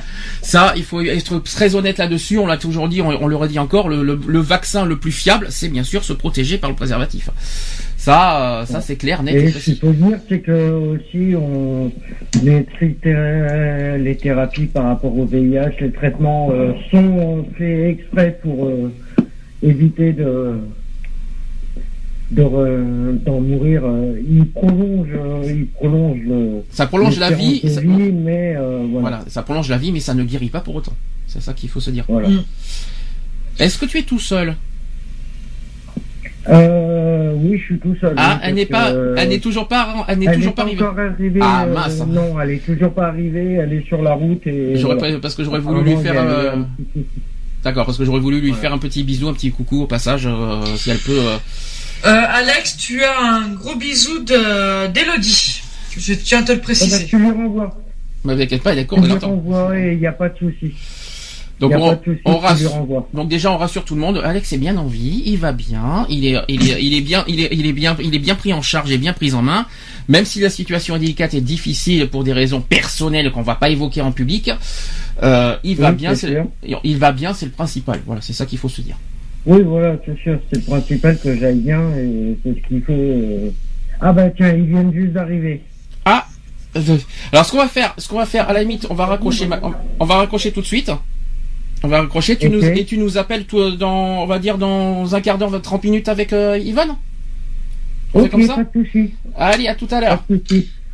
ça, il faut être très honnête là-dessus. On l'a toujours dit, on, on le redit encore. Le, le, le vaccin le plus fiable, c'est bien sûr se protéger par le préservatif. Ça, euh, ça c'est clair, net. et ce qu'il faut dire, c'est que aussi, on, les, les thérapies par rapport au VIH, les traitements euh, sont faits exprès pour euh, éviter de de re- d'en mourir. euh, il prolonge, euh, il prolonge le. Ça prolonge la vie, ça- vie, mais euh, voilà. Voilà, ça prolonge la vie, mais ça ne guérit pas pour autant. C'est ça qu'il faut se dire. Voilà. Mm. Est-ce que tu es tout seul? Euh, oui, je suis tout seul. Ah, elle n'est pas, elle n'est toujours pas, elle n'est toujours pas arrivée. Ah euh, mince. non, elle est toujours pas arrivée. Elle est sur la route et. J'aurais voilà. pas- parce que j'aurais voulu lui faire. euh, D'accord, parce que j'aurais voulu lui faire un petit bisou, un petit coucou au passage, euh, si elle peut. Euh, Alex, tu as un gros bisou de d'Elodie. Je tiens à te le Eh ben, préciser. tu lui renvoies. Mais t'inquiète pas, elle est renvoies et il n'y a pas de souci. Donc Y a on, de rassure. Donc déjà on rassure tout le monde. Alex est bien en vie, il va bien, il est, il est, il est bien, il est, il est bien, il est bien pris en charge et bien pris en main. Même si la situation est délicate et difficile pour des raisons personnelles qu'on va pas évoquer en public, euh, il va Oui, bien. c'est- Il va bien, c'est le principal. Voilà, c'est ça qu'il faut se dire. Oui, voilà, c'est sûr. C'est le principal que j'aille bien et c'est ce qu'il faut. euh. Ah bah tiens, ils viennent juste d'arriver. Ah. euh, Alors ce qu'on va faire, ce qu'on va faire, à la limite, on va raccrocher, ma- on- on va raccrocher tout de suite. On va raccrocher. Tu nous et tu nous appelles toi, dans, on va dire dans un quart d'heure, 30 minutes avec euh, Yvonne. On fait Ok, comme ça pas de. Allez, à tout à l'heure.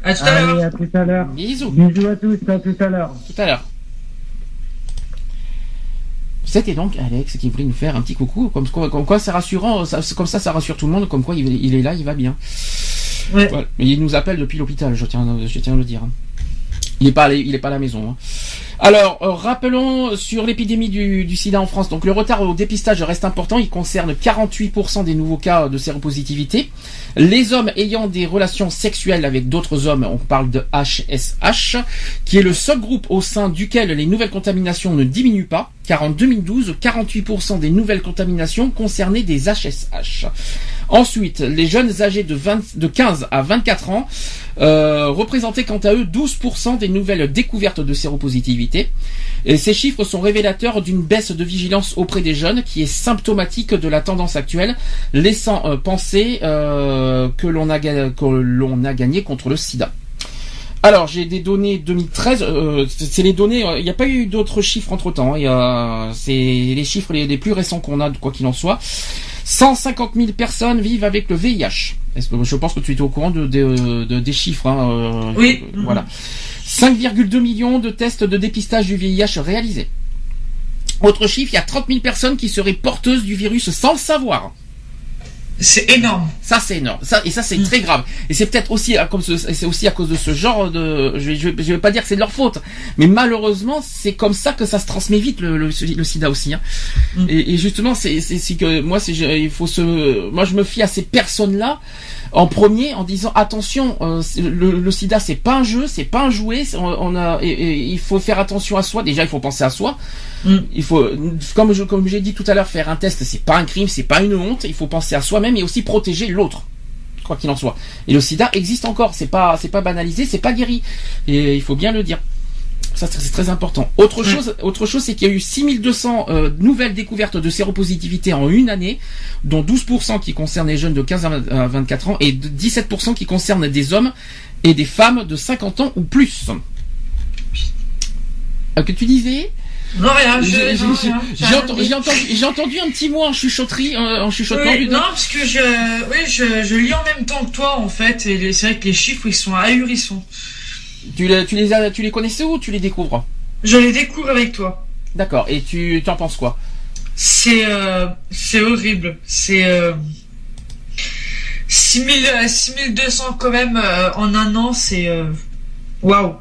à tout à l'heure. Bisous. Bisous à tous, à tout à l'heure. Tout à l'heure. C'était donc Alex qui voulait nous faire un petit coucou, comme quoi, comme quoi c'est rassurant, ça- comme ça ça rassure tout le monde, comme quoi il, il est là, il va bien. Ouais. Voilà. Mais il nous appelle depuis l'hôpital, je tiens, je tiens à le dire. Il est pas, il pas à la maison. hein. Alors, euh, rappelons sur l'épidémie du, sida en France. Donc, le retard au dépistage reste important. Il concerne 48% des nouveaux cas de séropositivité. Les hommes ayant des relations sexuelles avec d'autres hommes, on parle de HSH, qui est le seul groupe au sein duquel les nouvelles contaminations ne diminuent pas, car en 2012, 48% des nouvelles contaminations concernaient des HSH. Ensuite, les jeunes âgés de, 20 de 15 à 24 ans euh, représentaient quant à eux 12% des nouvelles découvertes de séropositivité. Et ces chiffres sont révélateurs d'une baisse de vigilance auprès des jeunes qui est symptomatique de la tendance actuelle, laissant euh, penser euh, que l'on a, a gagné contre le sida. Alors, j'ai des données 2013. euh, c'est les données. euh, Il n'y a pas eu d'autres chiffres entre temps. C'est les chiffres les, les plus récents qu'on a, quoi qu'il en soit. 150 000 personnes vivent avec le VIH. Je pense que tu es au courant de, de- de- des chiffres. hein, euh, Oui. euh, Voilà. 5,2 millions de tests de dépistage du VIH réalisés. Autre chiffre, il y a 30 000 personnes qui seraient porteuses du virus sans le savoir. C'est énorme. Ça c'est énorme. Ça et ça c'est très grave. Et c'est peut-être aussi à comme ce- c'est aussi à cause de ce genre de. Je vais, je vais, je vais pas dire que c'est de leur faute, mais malheureusement c'est comme ça que ça se transmet vite le, le, le SIDA aussi. hein. Et, et justement c'est c'est c'est que moi c'est il faut se moi je me fie à ces personnes là en premier en disant attention euh, le, le SIDA c'est pas un jeu c'est pas un jouet on, on a et- et il faut faire attention à soi déjà il faut penser à soi il faut, comme je, comme j'ai dit tout à l'heure, faire un test, c'est pas un crime, c'est pas une honte. Il faut penser à soi-même et aussi protéger l'autre, quoi qu'il en soit. Et le SIDA existe encore, c'est pas, c'est pas banalisé, c'est pas guéri. Et il faut bien le dire. Ça, c'est très important. Autre chose, autre chose, c'est qu'il y a eu 6200 euh, nouvelles découvertes de séropositivité en une année, dont 12% qui concernent les jeunes de 15 à 20 à 24 ans et de 17% qui concernent des hommes et des femmes de 50 ans ou plus. Euh, que tu disais? Non, rien, J'ai- entendu, un petit mot en chuchoterie, en chuchotement. Oui, non, parce que je, oui, je, je lis en même temps que toi, en fait, et c'est vrai que les chiffres, ils sont ahurissants. Tu, les, tu, les as, tu les connaissais ou tu les découvres Je les découvre avec toi. D'accord, et tu t'en penses quoi C'est, euh, c'est horrible. C'est, euh, 6000, euh, 6200 quand même, euh, en un an, c'est, euh, waouh.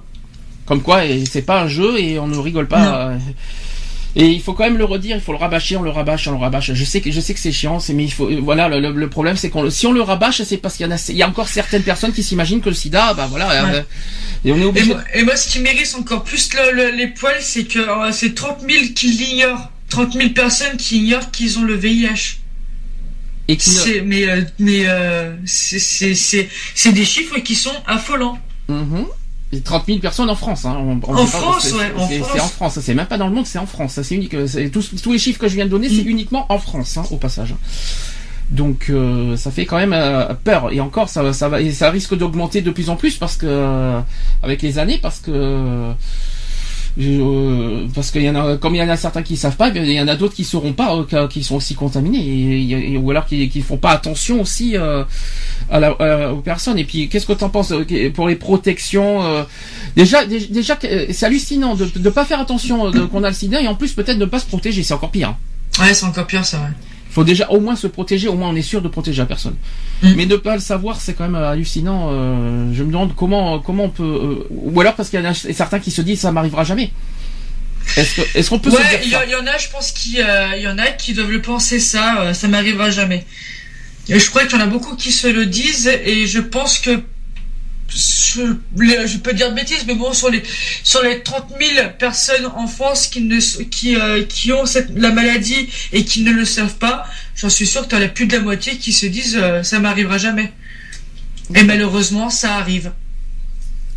Comme quoi, c'est pas un jeu et on ne rigole pas. Et il faut quand même le redire, il faut le rabâcher, on le rabâche, on le rabâche. Je sais que je sais que c'est chiant, c'est mais il faut. Voilà, le, le- le problème c'est qu'on si on le rabâche, c'est parce qu'il y en a, il y a encore certaines personnes qui s'imaginent que le SIDA, bah voilà, euh, et on est Et obligé. moi, et moi, ce qui mérite encore plus le- le- les poils, c'est que euh, c'est 30 000 qui l'ignorent. 30 000 personnes qui ignorent qu'ils ont le VIH. Et qui ne- mais euh, mais euh, c'est c'est c'est c'est des chiffres qui sont affolants. Mhm. Et 30 000 personnes en France. Hein. On- on En pas- France, c'est- ouais, en France. C'est en France. C'est même pas dans le monde, c'est en France. C'est unique. c'est- Tous, tous les chiffres que je viens de donner, c'est Mm. uniquement en France, hein, au passage. Donc euh, ça fait quand même euh, peur. Et encore, ça, ça va, et ça risque d'augmenter de plus en plus parce que euh, avec les années, parce que Euh, parce qu'il y en a, comme il y en a certains qui savent pas, il y en a d'autres qui sauront pas, euh, qui sont aussi contaminés, ou alors qui, qui font pas attention aussi euh, aux personnes. Et puis, qu'est-ce que tu en penses pour les protections Déjà, dé- déjà, c'est hallucinant de ne pas faire attention qu'on a le sida, et en plus peut-être ne pas se protéger, c'est encore pire. Ouais, c'est encore pire, c'est vrai. Il faut déjà au moins se protéger, au moins on est sûr de protéger la personne. Mais ne pas le savoir, c'est quand même euh, hallucinant. euh, je me demande comment comment on peut, euh, ou alors parce qu'il y en a certains qui se disent ça m'arrivera jamais. Est-ce qu'on peut se dire il y, ça en- il y en a, je pense qu'il euh, il y en a qui doivent le penser ça, euh, ça m'arrivera jamais. Et je crois qu'il y en a beaucoup qui se le disent et je pense que je, peux dire de bêtises, mais bon, sur les sur les 30 000 personnes en France qui ne qui euh, qui ont la maladie et qui ne le savent pas, j'en suis sûr que tu as plus de la moitié qui se disent euh, ça m'arrivera jamais. Et malheureusement, ça arrive.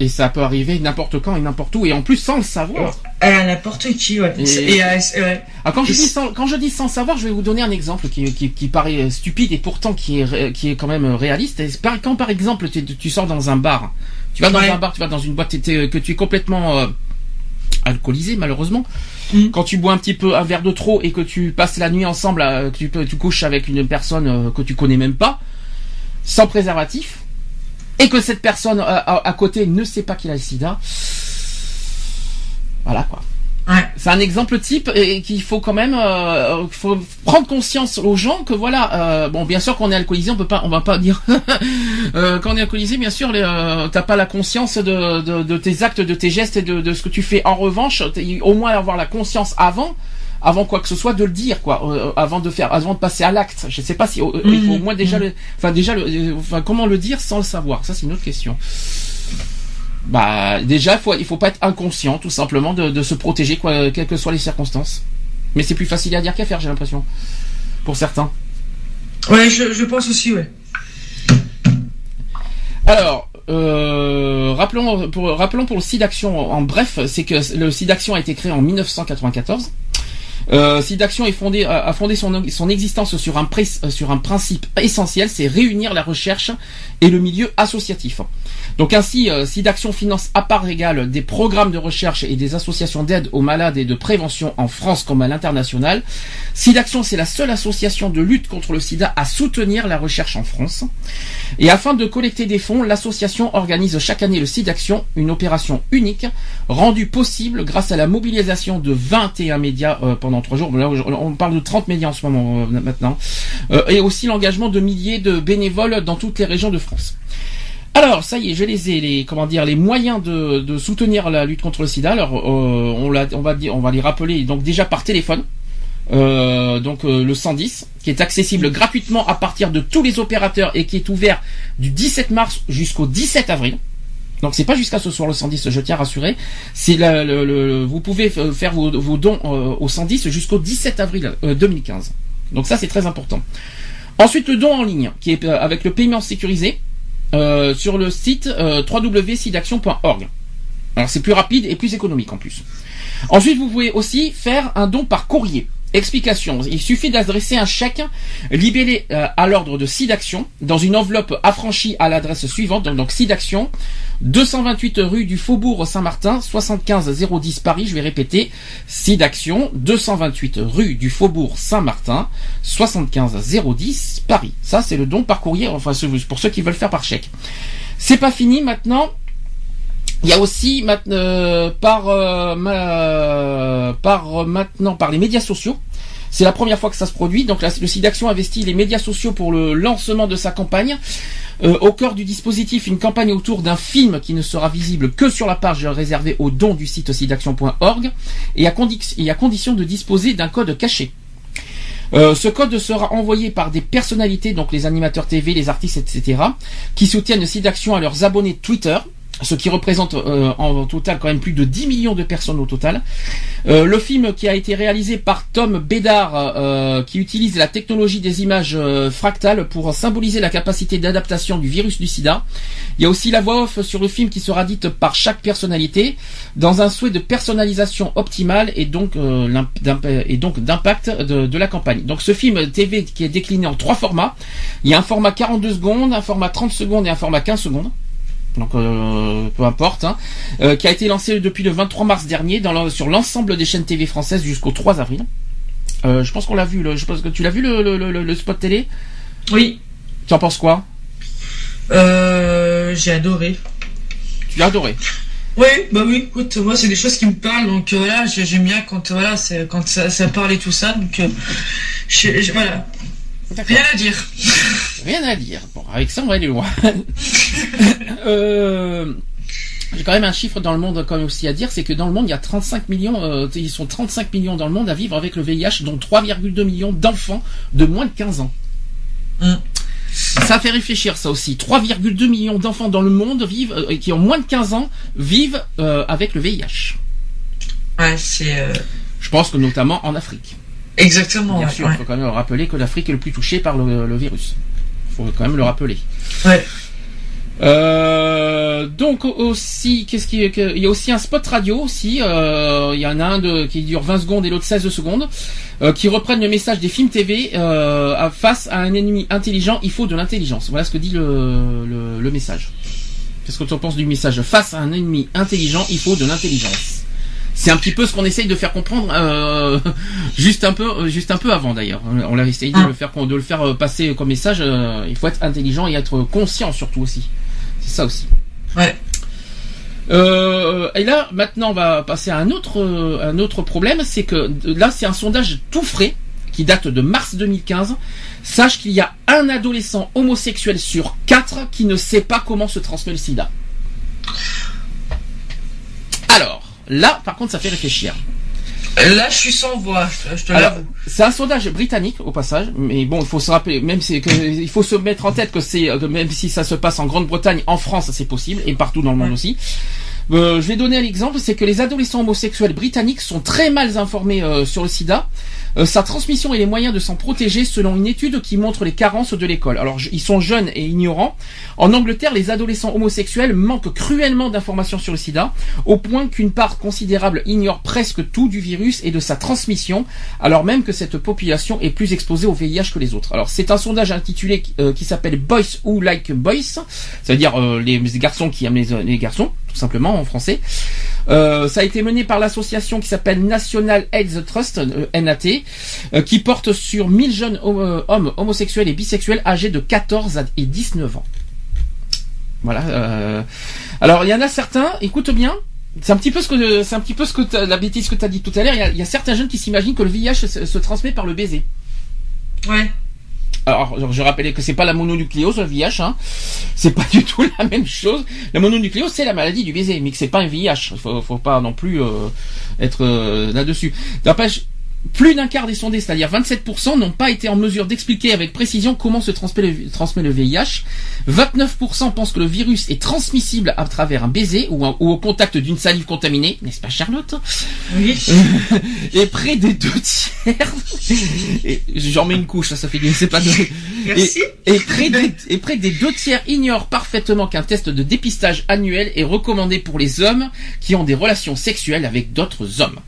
Et ça peut arriver n'importe quand et n'importe où, et en plus sans le savoir. À n'importe qui, ouais. Et- Et, euh, ouais. Ah, quand, je dis sans, quand je dis sans savoir, je vais vous donner un exemple qui, qui, qui paraît euh, stupide et pourtant qui est, qui est quand même euh, réaliste. Et Quand par exemple tu, tu sors dans un bar, tu vas dans Ouais. un bar, tu vas dans une boîte, que tu es complètement euh, alcoolisé malheureusement. Mm. Quand tu bois un petit peu un verre de trop et que tu passes la nuit ensemble, euh, que tu, tu couches avec une personne euh, que tu connais même pas, sans préservatif, et que cette personne euh, à, à côté ne sait pas qu'il a le sida, voilà quoi. C'est un exemple type et qu'il faut quand même euh, faut prendre conscience aux gens que voilà euh, bon bien sûr qu'on est alcoolisé on peut pas on va pas dire euh, quand on est alcoolisé bien sûr euh, t'as pas la conscience de, de, de tes actes de tes gestes et de, de ce que tu fais. En revanche au moins avoir la conscience avant avant quoi que ce soit de le dire quoi euh, avant de faire avant de passer à l'acte. Je sais pas si euh, il faut au moins déjà le enfin déjà le euh, enfin comment le dire sans le savoir? Ça c'est une autre question. Bah déjà il faut il faut pas être inconscient tout simplement de, de se protéger quoi quelles que soient les circonstances. Mais c'est plus facile à dire qu'à faire j'ai l'impression pour certains. Ouais, je, je pense aussi, ouais. Alors, euh, rappelons pour rappelons pour le SIDAction en bref, c'est que le SIDAction a été créé en 1994. Euh, SIDAction est fondé, a fondé son, existence sur un, pré- euh, sur un principe essentiel, c'est réunir la recherche et le milieu associatif. Donc ainsi, euh, SIDAction finance à part égale des programmes de recherche et des associations d'aide aux malades et de prévention en France comme à l'international. SIDAction, c'est la seule association de lutte contre le sida à soutenir la recherche en France. Et afin de collecter des fonds, l'association organise chaque année le SIDAction, une opération unique, rendue possible grâce à la mobilisation de 21 médias euh, pendant trois jours. On parle de 30 médias en ce moment euh, maintenant. Euh, et aussi l'engagement de milliers de bénévoles dans toutes les régions de France. Alors, ça y est, je les ai, les, comment dire, les moyens de, soutenir la lutte contre le sida. Alors, euh, on, va on va les rappeler, donc déjà par téléphone. Donc le 110 qui est accessible gratuitement à partir de tous les opérateurs et qui est ouvert du 17 mars jusqu'au 17 avril. Donc c'est pas jusqu'à ce soir le 110, je tiens à rassurer. C'est le, vous pouvez euh, faire vos, dons euh, au 110 jusqu'au 17 avril euh, 2015. Donc ça c'est très important. Ensuite le don en ligne qui est euh, avec le paiement sécurisé euh, sur le site www.sidaction.org. Alors c'est plus rapide et plus économique en plus. Ensuite, vous pouvez aussi faire un don par courrier. Explication. Il suffit d'adresser un chèque libellé euh, à l'ordre de SIDAction dans une enveloppe affranchie à l'adresse suivante. Donc, donc SIDAction, 228 rue du Faubourg Saint-Martin, 75 010 Paris. Je vais répéter. SIDAction, 228 rue du Faubourg Saint-Martin, 75 010 Paris. Ça, c'est le don par courrier. Enfin, pour ceux qui veulent faire par chèque. C'est pas fini maintenant. Il y a aussi maintenant euh, par euh, euh, maintenant par les médias sociaux. C'est la première fois que ça se produit. Donc le SIDAction investit les médias sociaux pour le lancement de sa campagne. Au cœur du dispositif, une campagne autour d'un film qui ne sera visible que sur la page réservée aux dons du site sidaction.org et et à condition de disposer d'un code caché. Ce code sera envoyé par des personnalités, donc les animateurs TV, les artistes, etc., qui soutiennent SIDAction à leurs abonnés Twitter, ce qui représente euh, en total quand même plus de 10 millions de personnes au total. Euh, le film qui a été réalisé par Tom Bédard, euh, qui utilise la technologie des images fractales pour symboliser la capacité d'adaptation du virus du sida. Il y a aussi la voix off sur le film qui sera dite par chaque personnalité, dans un souhait de personnalisation optimale et donc d'impact de, de la campagne. Donc ce film TV qui est décliné en trois formats. Il y a un format 42 secondes, un format 30 secondes et un format 15 secondes. Donc euh, peu importe, hein, euh, qui a été lancé depuis le 23 mars dernier dans le- sur l'ensemble des chaînes TV françaises jusqu'au 3 avril. Euh, je pense qu'on l'a vu, le, je pense que tu l'as vu le, le, le- spot télé? Oui. Tu en penses quoi? Euh, j'ai adoré. Tu l'as adoré? Oui, bah oui, écoute, moi c'est des choses qui me parlent, donc voilà, j'ai- j'aime bien quand voilà, c'est quand ça, ça parle et tout ça, donc voilà. Rien à dire. Rien à dire. Bon, avec ça, on va aller loin. euh, J'ai quand même un chiffre dans le monde quand même aussi à dire, c'est que dans le monde, il y a 35 millions, euh, ils sont 35 millions dans le monde à vivre avec le VIH, dont 3,2 millions d'enfants de moins de 15 ans. Ça fait réfléchir ça aussi. 3,2 millions d'enfants dans le monde vivent, euh, qui ont moins de 15 ans, vivent euh, avec le VIH. Ouais, c'est. Je pense que notamment en Afrique. Exactement. Bien ouais, sûr, il ouais. faut quand même rappeler que l'Afrique est le plus touchée par le, le virus. Il faut quand même le rappeler. Ouais. Euh, donc aussi, qu'est-ce qui, il y a aussi un spot radio aussi. euh, il y en a un de, qui dure 20 secondes et l'autre 16 secondes, euh, qui reprennent le message des films TV à- face à un ennemi intelligent. Il faut de l'intelligence. Voilà ce que dit le, le, le message. Qu'est-ce que tu en penses du message? Face à un ennemi intelligent, il faut de l'intelligence. C'est un petit peu ce qu'on essaye de faire comprendre euh, juste un peu, euh, juste un peu avant d'ailleurs. On l'a essayé de le faire, de le faire euh, passer comme message. euh, il faut être intelligent et être conscient surtout aussi. C'est ça aussi. Ouais. Euh, et là, maintenant, on va passer à un autre, un autre problème, c'est que là, c'est un sondage tout frais qui date de mars 2015. Sache qu'il y a un adolescent homosexuel sur quatre qui ne sait pas comment se transmet le SIDA. Alors, là, par contre, ça fait réfléchir. Là, je suis sans voix, je, je te Alors, l'avoue. c'est un sondage britannique au passage, mais bon, il faut se rappeler, même que il faut se mettre en tête que c'est euh, même si ça se passe en Grande-Bretagne, en France, c'est possible et partout dans le monde aussi. Euh, je vais donner un exemple, c'est que les adolescents homosexuels britanniques sont très mal informés euh, sur le SIDA, euh, sa transmission et les moyens de s'en protéger selon une étude qui montre les carences de l'école. Alors ils sont jeunes et ignorants. En Angleterre, les adolescents homosexuels manquent cruellement d'informations sur le SIDA, au point qu'une part considérable ignore presque tout du virus et de sa transmission, alors même que cette population est plus exposée au VIH que les autres. Alors c'est un sondage intitulé euh, qui s'appelle Boys Who Like Boys, c'est-à-dire euh, les garçons qui aiment les garçons, tout simplement en français. Euh, ça a été mené par l'association qui s'appelle National AIDS Trust, euh, NAT, euh, qui porte sur 1000 jeunes hommes homosexuels et bisexuels âgés de 14 à- et 19 ans. Voilà. Alors il y en a certains, écoute bien, c'est un petit peu ce que c'est un petit peu ce que la bêtise que tu as dit tout à l'heure. Il y a- certains jeunes qui s'imaginent que le VIH se transmet par le baiser. Ouais. Alors, je rappelais que c'est pas la mononucléose, le VIH, hein. C'est pas du tout la même chose. La mononucléose, c'est la maladie du baiser, mais que c'est pas un VIH. Faut, faut pas non plus euh, être euh, là-dessus. Plus d'un quart des sondés, c'est-à-dire 27%, n'ont pas été en mesure d'expliquer avec précision comment se transmet le, transmet le VIH. 29% pensent que le virus est transmissible à travers un baiser ou, un- ou au contact d'une salive contaminée, n'est-ce pas Charlotte? Oui. Et près des deux tiers, j'en mets une couche, ça, ça fait c'est pas de... Merci. Et, et près des, et près des deux tiers ignorent parfaitement qu'un test de dépistage annuel est recommandé pour les hommes qui ont des relations sexuelles avec d'autres hommes.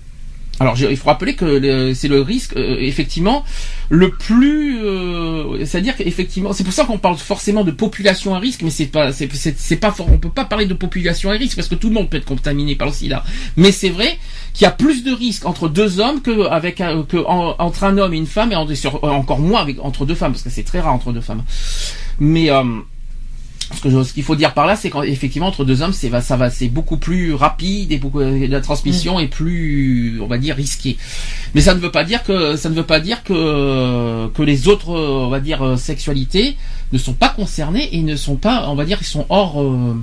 Alors, il faut rappeler que c'est le risque, euh, effectivement, le plus, euh, c'est-à-dire qu'effectivement, c'est pour ça qu'on parle forcément de population à risque, mais c'est pas, c'est, c'est, pas, on peut pas parler de population à risque parce que tout le monde peut être contaminé par le SIDA. Mais c'est vrai qu'il y a plus de risques entre deux hommes que avec un, que en- entre un homme et une femme et sur- encore moins avec entre deux femmes parce que c'est très rare entre deux femmes. Mais euh, ce que je- ce qu'il faut dire par là, c'est qu'effectivement entre deux hommes, c'est va, ça va, c'est beaucoup plus rapide et beaucoup, la transmission est plus, on va dire, risquée. Mais ça ne veut pas dire que ça ne veut pas dire que que les autres, euh, on va dire, euh, sexualités ne sont pas concernées et ne sont pas, on va dire, ils sont hors. euh,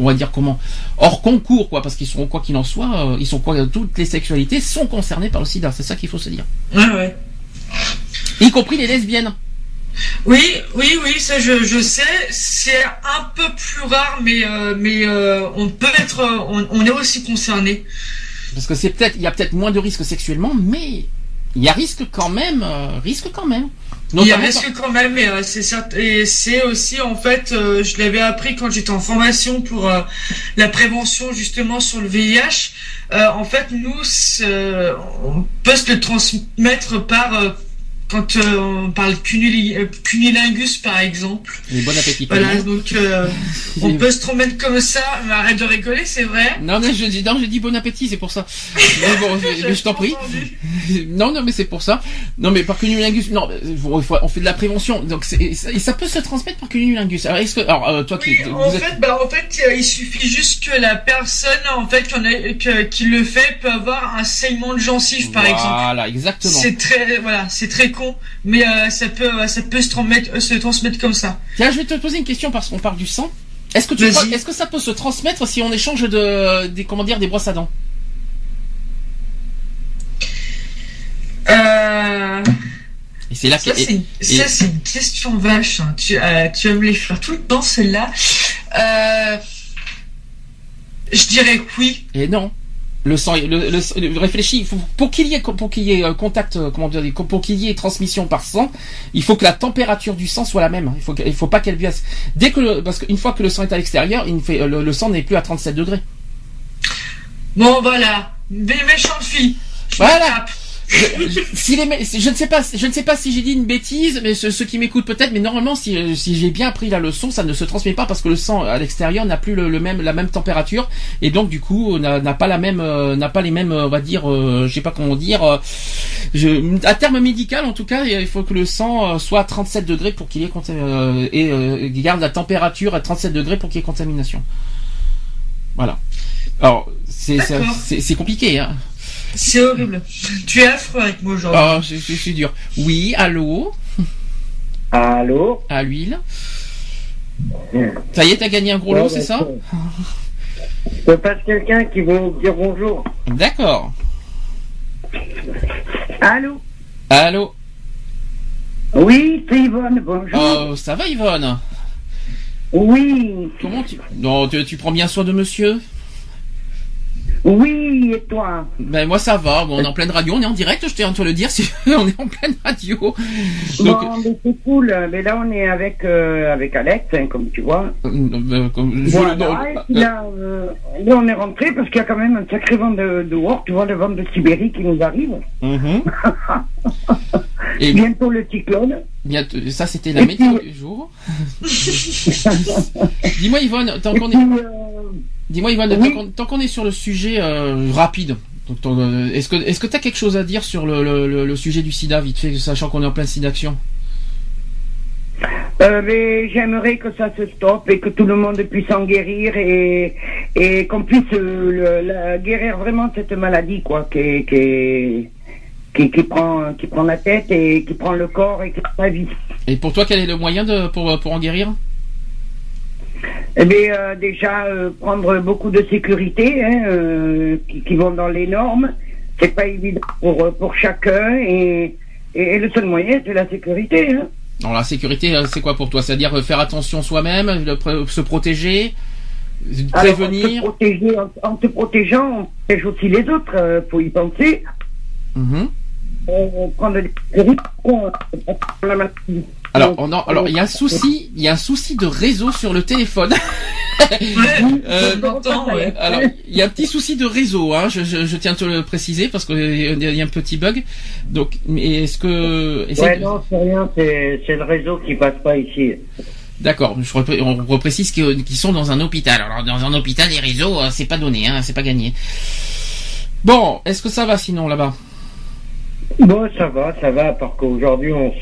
on va dire comment hors concours quoi parce qu'ils sont quoi qu'il en soit euh, ils sont quoi toutes les sexualités sont concernées par le sida c'est ça qu'il faut se dire Ouais, ouais. y compris les lesbiennes Oui, oui, oui, ça je, je sais. C'est un peu plus rare, mais euh, mais euh, on peut être, euh, on, on est aussi concerné. Parce que c'est peut-être, il y a peut-être moins de risques sexuellement, mais il y a risque quand même, euh, risque quand même. Il y a risque quand même, mais c'est et c'est aussi en fait, je l'avais appris quand j'étais en formation pour la prévention justement sur le VIH. En fait, nous, on peut se le transmettre par quand euh, on parle euh, cunilingus par exemple. Et bon appétit. Voilà, donc euh, on peut se remettre comme ça. Mais arrête de rigoler, c'est vrai. Non, mais je dis, non, j'ai dit bon appétit, c'est pour ça. Mais bon, je t'en prie. Non, non, mais c'est pour ça. Non, mais par cunnilingus, non, on fait de la prévention. Donc, et ça, et ça peut se transmettre par cunnilingus. Alors, est-ce que, alors, euh, toi, qui, vous En êtes- fait, bah, en fait, il suffit juste que la personne, en fait, qu'on a- que- qui le fait, peut avoir un saignement de gencive, par exemple. Voilà, exactement. C'est très, voilà, c'est très con, mais euh, ça peut, euh, ça peut se transmettre, euh, se transmettre comme ça. Tiens, je vais te poser une question parce qu'on parle du sang. Est-ce que tu est-ce que ça peut se transmettre si on échange de, des, comment dire, des brosses à dents? Euh, Et c'est là ça, que, c'est une, et- ça, c'est une question vache. hein. Tu, euh, tu vas me les faire tout le temps, celle-là. Euh, je dirais que oui. Et non. Le sang, le, le, le- réfléchis, faut- pour qu'il y ait, pour qu'il y ait euh, contact, euh, comment dire, pour qu'il y ait transmission par sang, il faut que la température du sang soit la même. Il faut, il faut pas qu'elle baisse. Dès que, le- parce qu'une fois que le sang est à l'extérieur, il ne fait, le, le sang n'est plus à 37 degrés. Bon, voilà. Des méchantes filles. Je Voilà. Je, je- si les mé- je ne sais pas, je ne sais pas si j'ai dit une bêtise, mais ceux, ceux qui m'écoutent peut-être, mais normalement, si, si j'ai bien appris la leçon, ça ne se transmet pas parce que le sang à l'extérieur n'a plus le, le même, la même température et donc du coup n'a pas la même, euh, n'a pas les mêmes, euh, on va dire, euh, je sais pas comment dire, euh, je, à terme médical en tout cas, il faut que le sang soit à 37 degrés pour qu'il y ait et garde la température à 37 degrés pour qu'il y ait contamination. Voilà. Alors c'est compliqué, hein. C'est horrible. Tu es affreux avec moi aujourd'hui. Oh, je, je suis dur. Oui, allô Allô À l'huile. Ça y est, t'as gagné un gros Ouais, lot, c'est ça. Je passe quelqu'un qui veut dire bonjour. D'accord. Allô Allô Oui, c'est Yvonne, bonjour. Oh, ça va Yvonne Oui. Comment tu... Non, tu, tu prends bien soin de monsieur Oui, et toi? Ben moi ça va, bon, on est en pleine radio, on est en direct, je tiens à te le dire, si on est en pleine radio. Donc, Bon, mais c'est cool. Mais là, on est avec, euh, avec Alex, hein, comme tu vois. euh, comme- je- Voilà, non, et puis là, euh, là, on est rentré parce qu'il y a quand même un sacré vent de, de dehors, tu vois, le vent de Sibérie qui nous arrive. Mhm. Et Bientôt le cyclone. bientôt, ça c'était la météo du jour. Dis-moi Yvonne, tant qu'on est... Dis-moi Yvonne, tant qu'on- est sur le sujet euh, rapide, euh, est-ce que est-ce que t'as quelque chose à dire sur le, le, le- le sujet du SIDA vite fait, sachant qu'on est en pleine SIDAction Euh, mais j'aimerais que ça se stoppe et que tout le monde puisse en guérir et, et qu'on puisse euh, le- la- guérir vraiment cette maladie, quoi, qui, qui, qui, qui prend, qui prend la tête et qui prend le corps et qui prend la vie. Et pour toi, quel est le moyen de pour pour en guérir? Eh bien, euh, déjà, euh, prendre beaucoup de sécurité hein, euh, qui, qui vont dans les normes. C'est pas évident pour, pour chacun et, et, et le seul moyen, c'est la sécurité. Hein. Alors la sécurité, c'est quoi pour toi? C'est-à-dire faire attention soi-même, se protéger, euh, Alors, prévenir. En se, protéger, en, en se protégeant, on protège aussi les autres, euh, faut y penser. Mhm. On prend des risques, on on prend la maladie. Alors, on en- alors il y a un souci, il y a un souci de réseau sur le téléphone. Euh, Alors, il y a un petit souci de réseau, hein, je, je, je tiens à te le préciser parce qu'il y a un petit bug. Donc, mais est-ce que... essaye Ouais, de- non, c'est rien, c'est c'est le réseau qui passe pas ici. D'accord, on reprécise que- qu'ils sont dans un hôpital. Alors, dans un hôpital, les réseaux, euh, c'est pas donné, hein, c'est pas gagné. Bon, est-ce que ça va sinon là-bas? Bon, ça va, ça va, parce qu'aujourd'hui, on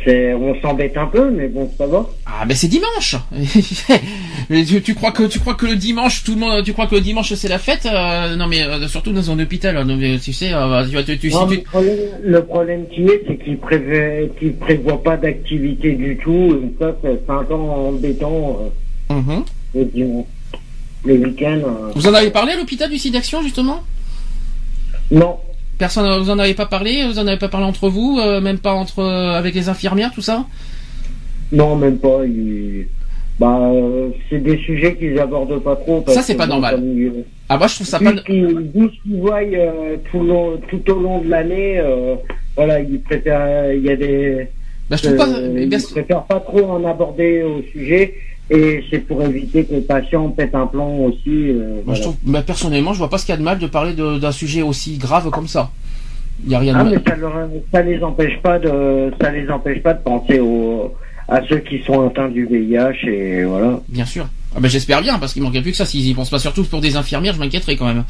s'embête un peu, mais bon, ça va. Ah ben c'est dimanche. Mais tu, tu crois que tu crois que le dimanche tout le monde tu crois que le dimanche c'est la fête Euh, Non mais euh, surtout dans un hôpital. hein, euh, tu sais, euh, tu, tu, Non, si mais le problème, le problème qui est, c'est qu'il prévoit, qu'il prévoit pas d'activité du tout, et ça, c'est un peu embêtant, le dimanche. Le week-end. Vous en avez parlé à l'hôpital du SIDAction justement? Non. Personne, vous en avez pas parlé Vous en avez pas parlé entre vous, euh, même pas entre euh, avec les infirmières, tout ça Non, même pas. il- Bah, euh, c'est des sujets qu'ils abordent pas trop. parce Ça, c'est pas normal. ils- Ah moi je trouve ça pas. ce qu'ils voient euh, tout, long- tout au long de l'année, euh, voilà, ils préfèrent. Il y a des. Bah, je trouve pas- euh, mais ils bien- préfèrent pas trop en aborder au sujet. Et c'est pour éviter que le patient pète un plomb aussi. euh, Moi, voilà. je trouve, bah, personnellement, je vois pas ce qu'il y a de mal de parler de- d'un sujet aussi grave comme ça. Il y a rien Ah, de mais ça, leur- ça les empêche pas de, ça les empêche pas de penser aux, à ceux qui sont atteints du VIH et voilà. Bien sûr. Ah ben j'espère bien, parce qu'il manquait plus que ça. S'ils y pensent pas surtout pour des infirmières, je m'inquiéterais quand même.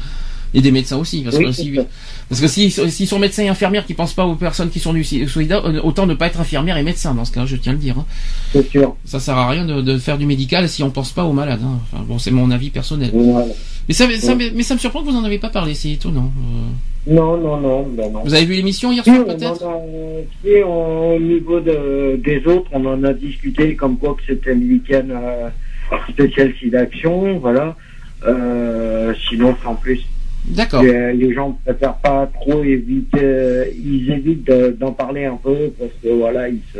Et des médecins aussi, parce Oui, que si, ça. parce que si- s'ils sont médecins et infirmières qui pensent pas aux personnes qui sont du si- sida, euh, autant ne pas être infirmière et médecin dans ce cas, je tiens à le dire. hein. C'est sûr. Ça sert à rien de, de faire du médical si on pense pas aux malades. hein. Enfin, bon, c'est mon avis personnel. Voilà. Mais ça, ça- Ouais. mais ça me surprend que vous en avez pas parlé, c'est étonnant. Euh, Non, non, non, ben non. Vous avez vu l'émission hier soir on peut-être? si, on- au niveau de, des autres, on en a discuté comme quoi que c'était le week-end euh, spécial d'action, voilà. Euh, sinon, en plus, D'accord. les, gens préfèrent pas trop éviter, euh, ils évitent de- d'en parler un peu parce que voilà, ils se.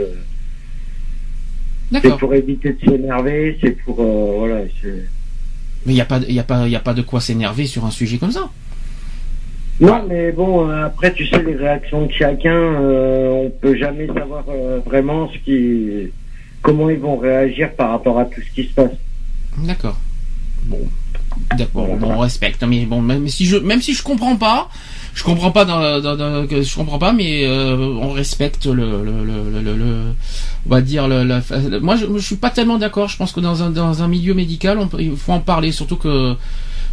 C'est pour éviter de s'énerver, c'est pour euh, voilà. Mais il y a pas, il a pas, il y a pas de quoi s'énerver sur un sujet comme ça. Non, mais bon, euh, après, tu sais, les réactions de chacun, euh, on peut jamais savoir vraiment ce qui, comment ils vont réagir par rapport à tout ce qui se passe. D'accord. Bon. D'accord, bon, on respecte, mais bon, même si je, même si je comprends pas, je comprends pas dans, dans- dans- je comprends pas, mais euh, on respecte le, le, le, le- le- on va dire le, la- le- moi je, je suis pas tellement d'accord. Je pense que dans un dans un milieu médical, on peut, il faut en parler, surtout que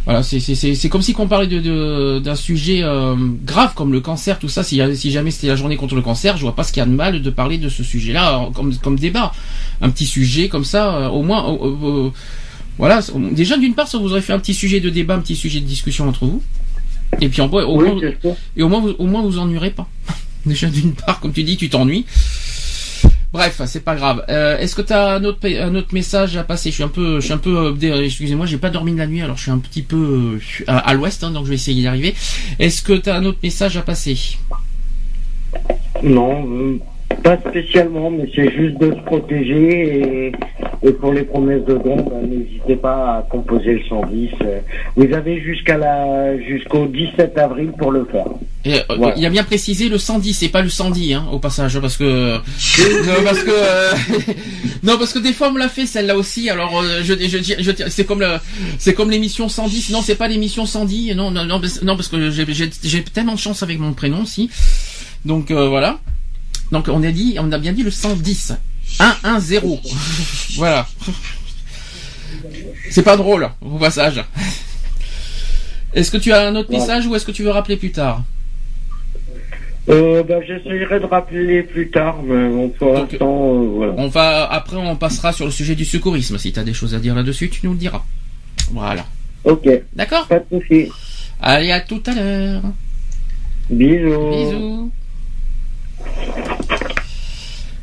voilà, c'est c'est c'est c'est comme si qu'on parlait de de- d'un sujet euh, grave comme le cancer, tout ça. Si si jamais c'était la journée contre le cancer, je vois pas ce qu'il y a de mal de parler de ce sujet-là comme comme débat, un petit sujet comme ça, euh, au moins. euh, voilà, déjà d'une part, ça vous aurait fait un petit sujet de débat, un petit sujet de discussion entre vous. Et puis en, au, Oui, moins, et au moins, vous, au moins vous ennuierez pas. déjà d'une part, comme tu dis, tu t'ennuies. Bref, c'est pas grave. Euh, Est-ce que tu as un autre, pa- un autre message à passer? Je suis un peu, je suis un peu, euh, excusez-moi, j'ai pas dormi de la nuit, alors je suis un petit peu euh, à, à l'ouest, hein, donc je vais essayer d'y arriver. Est-ce que tu as un autre message à passer? Non, pas spécialement, mais c'est juste de se protéger et, et pour les promesses de dons, ben, n'hésitez pas à composer le 110. euh, Vous avez jusqu'à la, jusqu'au 17 avril pour le faire. Et, euh, Voilà. Il a bien précisé le 110, c'est pas le 110 hein, au passage, parce que non, parce que euh, non parce que des fois on me l'a fait celle-là aussi. Alors euh, je, je, c'est comme le, c'est comme l'émission 110. Non, c'est pas l'émission 110. Non, non, non, parce- que j'ai, tellement de chance avec mon prénom aussi. Donc euh, voilà. Donc on a dit, on a bien dit le 110. 110. voilà. C'est pas drôle au passage. Est-ce que tu as un autre Ouais. message ou est-ce que tu veux rappeler plus tard? Euh, ben, j'essayerai de rappeler plus tard, mais bon, pour l'instant, euh, voilà. On va après on passera sur le sujet du secourisme. Si tu as des choses à dire là-dessus, tu nous le diras. Voilà. Ok. D'accord? Pas de souci. Allez, à tout à l'heure. Bisous. Bisous.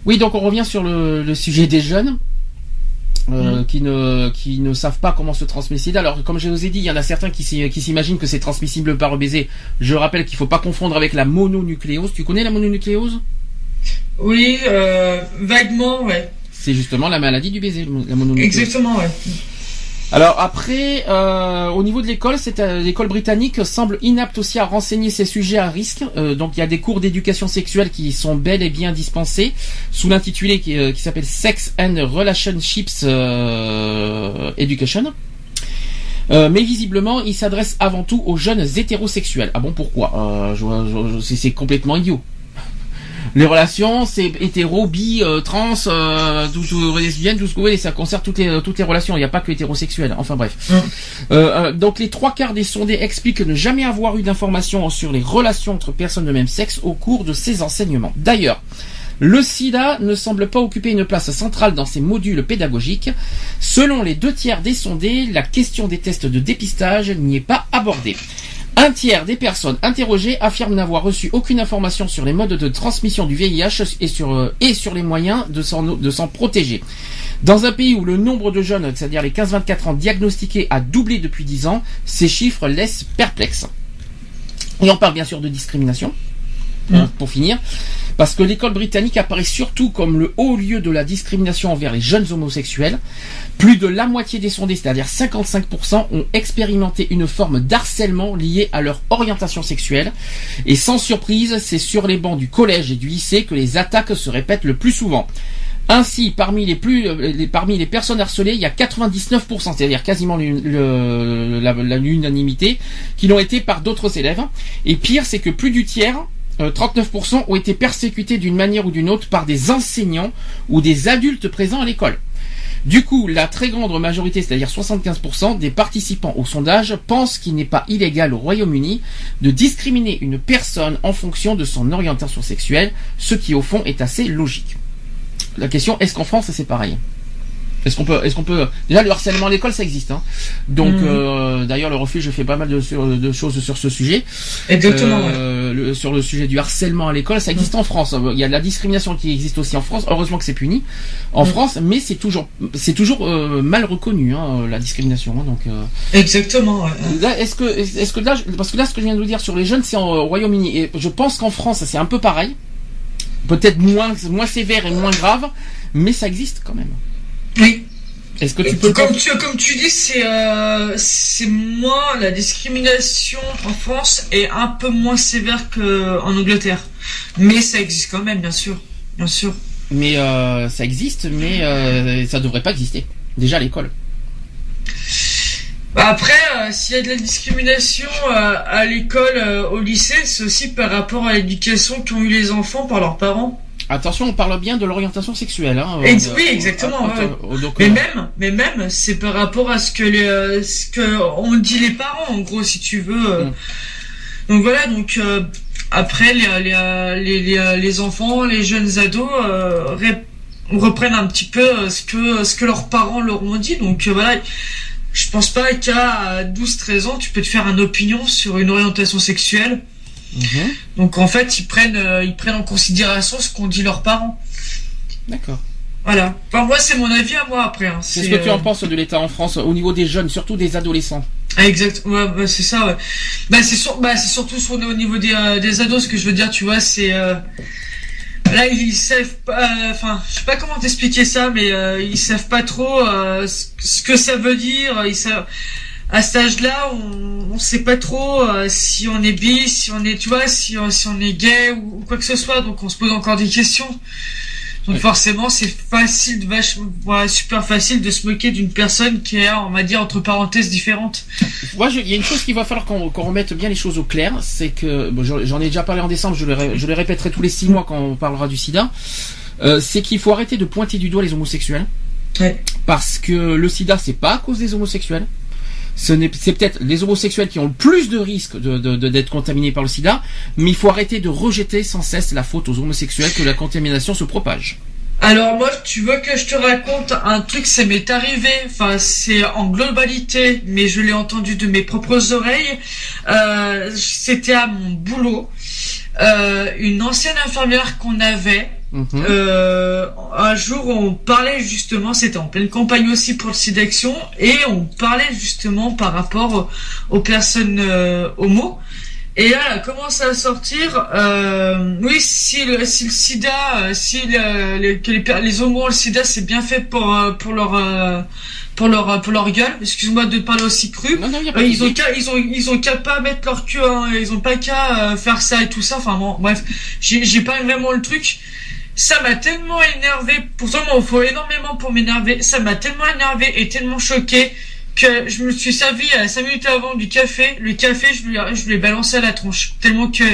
Oui, donc on revient sur le, le sujet des jeunes. euh, qui ne qui ne savent pas comment se transmet sida. Alors comme je vous ai dit, il y en a certains qui s'imaginent que c'est transmissible par le baiser. Je rappelle qu'il faut pas confondre avec la mononucléose. Tu connais la mononucléose? Oui, euh, vaguement, ouais. C'est justement la maladie du baiser, la mononucléose. Exactement, ouais. Alors après, euh, au niveau de l'école, euh, l'école britannique semble inapte aussi à renseigner ces sujets à risque. Euh, donc il y a des cours d'éducation sexuelle qui sont bel et bien dispensés sous l'intitulé qui, s'appelle Sex and Relationships Education. Mais visiblement, il s'adresse avant tout aux jeunes hétérosexuels. Ah bon, pourquoi? C'est complètement idiot. Les relations, c'est hétéro, bi, euh, trans, euh, tout, tout, lesbienne, tout ce que vous voulez, ça concerne toutes les, toutes les relations. Il n'y a pas que hétérosexuel. Enfin bref. Euh, euh, donc les trois quarts des sondés expliquent ne jamais avoir eu d'informations sur les relations entre personnes de même sexe au cours de ces enseignements. D'ailleurs, le sida ne semble pas occuper une place centrale dans ces modules pédagogiques. Selon les deux tiers des sondés, la question des tests de dépistage n'y est pas abordée. Un tiers des personnes interrogées affirment n'avoir reçu aucune information sur les modes de transmission du VIH et sur, euh, et sur les moyens de s'en, protéger. Dans un pays où le nombre de jeunes, c'est-à-dire les 15-24 ans diagnostiqués, a doublé depuis 10 ans, ces chiffres laissent perplexes. Et on parle bien sûr de discrimination, hein, pour finir, parce que l'école britannique apparaît surtout comme le haut lieu de la discrimination envers les jeunes homosexuels. Plus de la moitié des sondés, c'est-à-dire 55%, ont expérimenté une forme d'harcèlement liée à leur orientation sexuelle. Et sans surprise, c'est sur les bancs du collège et du lycée que les attaques se répètent le plus souvent. Ainsi, parmi les plus, euh, parmi les personnes harcelées, il y a 99%, c'est-à-dire quasiment l'unanimité, qui l'ont été par d'autres élèves. Et pire, c'est que plus du tiers euh, 39% ont été persécutés d'une manière ou d'une autre par des enseignants ou des adultes présents à l'école. Du coup, la très grande majorité, c'est-à-dire 75% des participants au sondage pensent qu'il n'est pas illégal au Royaume-Uni de discriminer une personne en fonction de son orientation sexuelle, ce qui au fond est assez logique. La question, est-ce qu'en France c'est pareil? Est-ce qu'on peut, est-ce qu'on peut, déjà le harcèlement à l'école ça existe, hein. Donc Mhm. euh, d'ailleurs le refuge fait pas mal de, choses sur ce sujet. Exactement, Euh, le- sur le sujet du harcèlement à l'école, ça existe en France. Il y a de la discrimination qui existe aussi en France. Heureusement que c'est puni en Mhm. France, mais c'est toujours, c'est toujours euh, mal reconnu hein, la discrimination. hein, donc euh, Exactement. ouais. Est-ce que, est-ce que là, parce que là, ce que je viens de vous dire sur les jeunes, c'est euh, Royaume-Uni, et je pense qu'en France, c'est un peu pareil, peut-être moins, moins sévère et moins grave, mais ça existe quand même. Oui. Est-ce que tu peux comme tu comme tu dis c'est euh, c'est moins la discrimination en France est un peu moins sévère que en Angleterre mais ça existe quand même bien sûr bien sûr Mais euh, ça existe, mais euh, ça devrait pas exister. Déjà à l'école. Bah, après euh, s'il y a de la discrimination euh, à l'école euh, au lycée c'est aussi par rapport à l'éducation qu'ont eu les enfants par leurs parents Attention, on parle bien de l'orientation sexuelle. Hein, Ex- Euh, oui, exactement. euh, ouais. euh, donc, mais euh, même, mais même, c'est par rapport à ce que les, ce que on dit les parents, en gros, si tu veux. Mm. Donc voilà, donc après les, les, les, les, enfants, les jeunes ados reprennent un petit peu ce que ce que leurs parents leur ont dit. Donc voilà. Je pense pas qu'à 12-13 ans, tu peux te faire une opinion sur une orientation sexuelle. Mhm. Donc en fait, ils prennent, euh, ils prennent en considération ce qu'ont dit leurs parents. D'accord. Voilà. Enfin, moi, c'est mon avis à moi après. hein. Qu'est-ce que tu euh, en penses de l'État en France au niveau des jeunes, surtout des adolescents Ah, exact. Ouais, bah, c'est ça. Ouais. Bah, c'est sur, bah, c'est surtout sur, au niveau des, euh, des ados. Ce que je veux dire, tu vois, c'est euh, là ils, savent pas. euh, Enfin, je sais pas comment t'expliquer ça, mais euh, ils savent pas trop euh, ce, ce que ça veut dire. Ils savent. À cet âge-là, on, on sait pas trop euh, si on est bi, si on est, tu vois, si, on- si on est gay ou, ou quoi que ce soit. Donc, on se pose encore des questions. Donc Oui. forcément, c'est facile, de vache, ouais, super facile de se moquer d'une personne qui est, on va dire, entre parenthèses différentes. Moi, il y a une chose qu'il va falloir qu'on remette bien les choses au clair, c'est que bon, j'en ai déjà parlé en décembre, je le, je le répéterai tous les six mois quand on parlera du SIDA. euh, c'est qu'il faut arrêter de pointer du doigt les homosexuels, Ouais. parce que le SIDA c'est pas à cause des homosexuels. Ce n'est c'est peut-être les homosexuels qui ont le plus de risques de de- contaminés par le SIDA, mais il faut arrêter de rejeter sans cesse la faute aux homosexuels que la contamination se propage. Alors moi, tu veux que je te raconte un truc, ça m'est arrivé, enfin c'est en globalité, mais je l'ai entendu de mes propres oreilles. Euh, C'était à mon boulot. Euh, une ancienne infirmière qu'on avait, Mhm. euh, un jour on parlait justement, c'était en pleine campagne aussi pour le site d'action, et on parlait justement par rapport aux, personnes euh, homo. Et là, elle a commencé à sortir, euh, oui, si le, si le sida, euh, si le- les, que les, les homos ont le sida, c'est bien fait pour, euh, pour leur, euh, pour leur, pour leur gueule. Excuse-moi de parler aussi cru. Non, non, y a pas Euh, ils ont qu'à, ils ont, ils ont qu'à pas mettre leur queue, hein, ils ont pas qu'à faire ça et tout ça. Enfin bon, bref, j'ai, j'ai pas vraiment le truc. Ça m'a tellement énervé. Pourtant, il m'en faut énormément pour m'énerver. Ça m'a tellement énervé et tellement choqué que je me suis servi à 5 minutes avant du café. Le café, je lui, je lui ai balancé à la tronche. Tellement que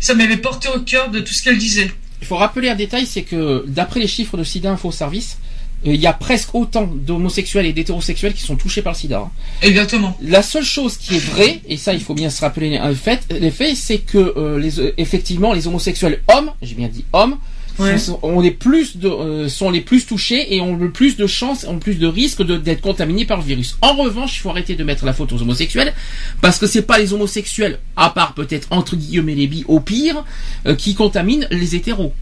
ça m'avait porté au cœur de tout ce qu'elle disait. Il faut rappeler un détail, c'est que d'après les chiffres de SIDA Info Service, euh, il y a presque autant d'homosexuels et d'hétérosexuels qui sont touchés par le sida. Exactement. La seule chose qui est vraie, et ça il faut bien se rappeler un fait, les faits, c'est que euh, les, euh, effectivement les homosexuels hommes, j'ai bien dit hommes, Ouais. sont, ont les plus de, euh, sont les plus touchés et ont le plus de chances, ont plus de risques d'être contaminés par le virus. En revanche, il faut arrêter de mettre la faute aux homosexuels, parce que c'est pas les homosexuels, à part peut-être entre guillemets les bi au pire, euh, qui contaminent les hétéros.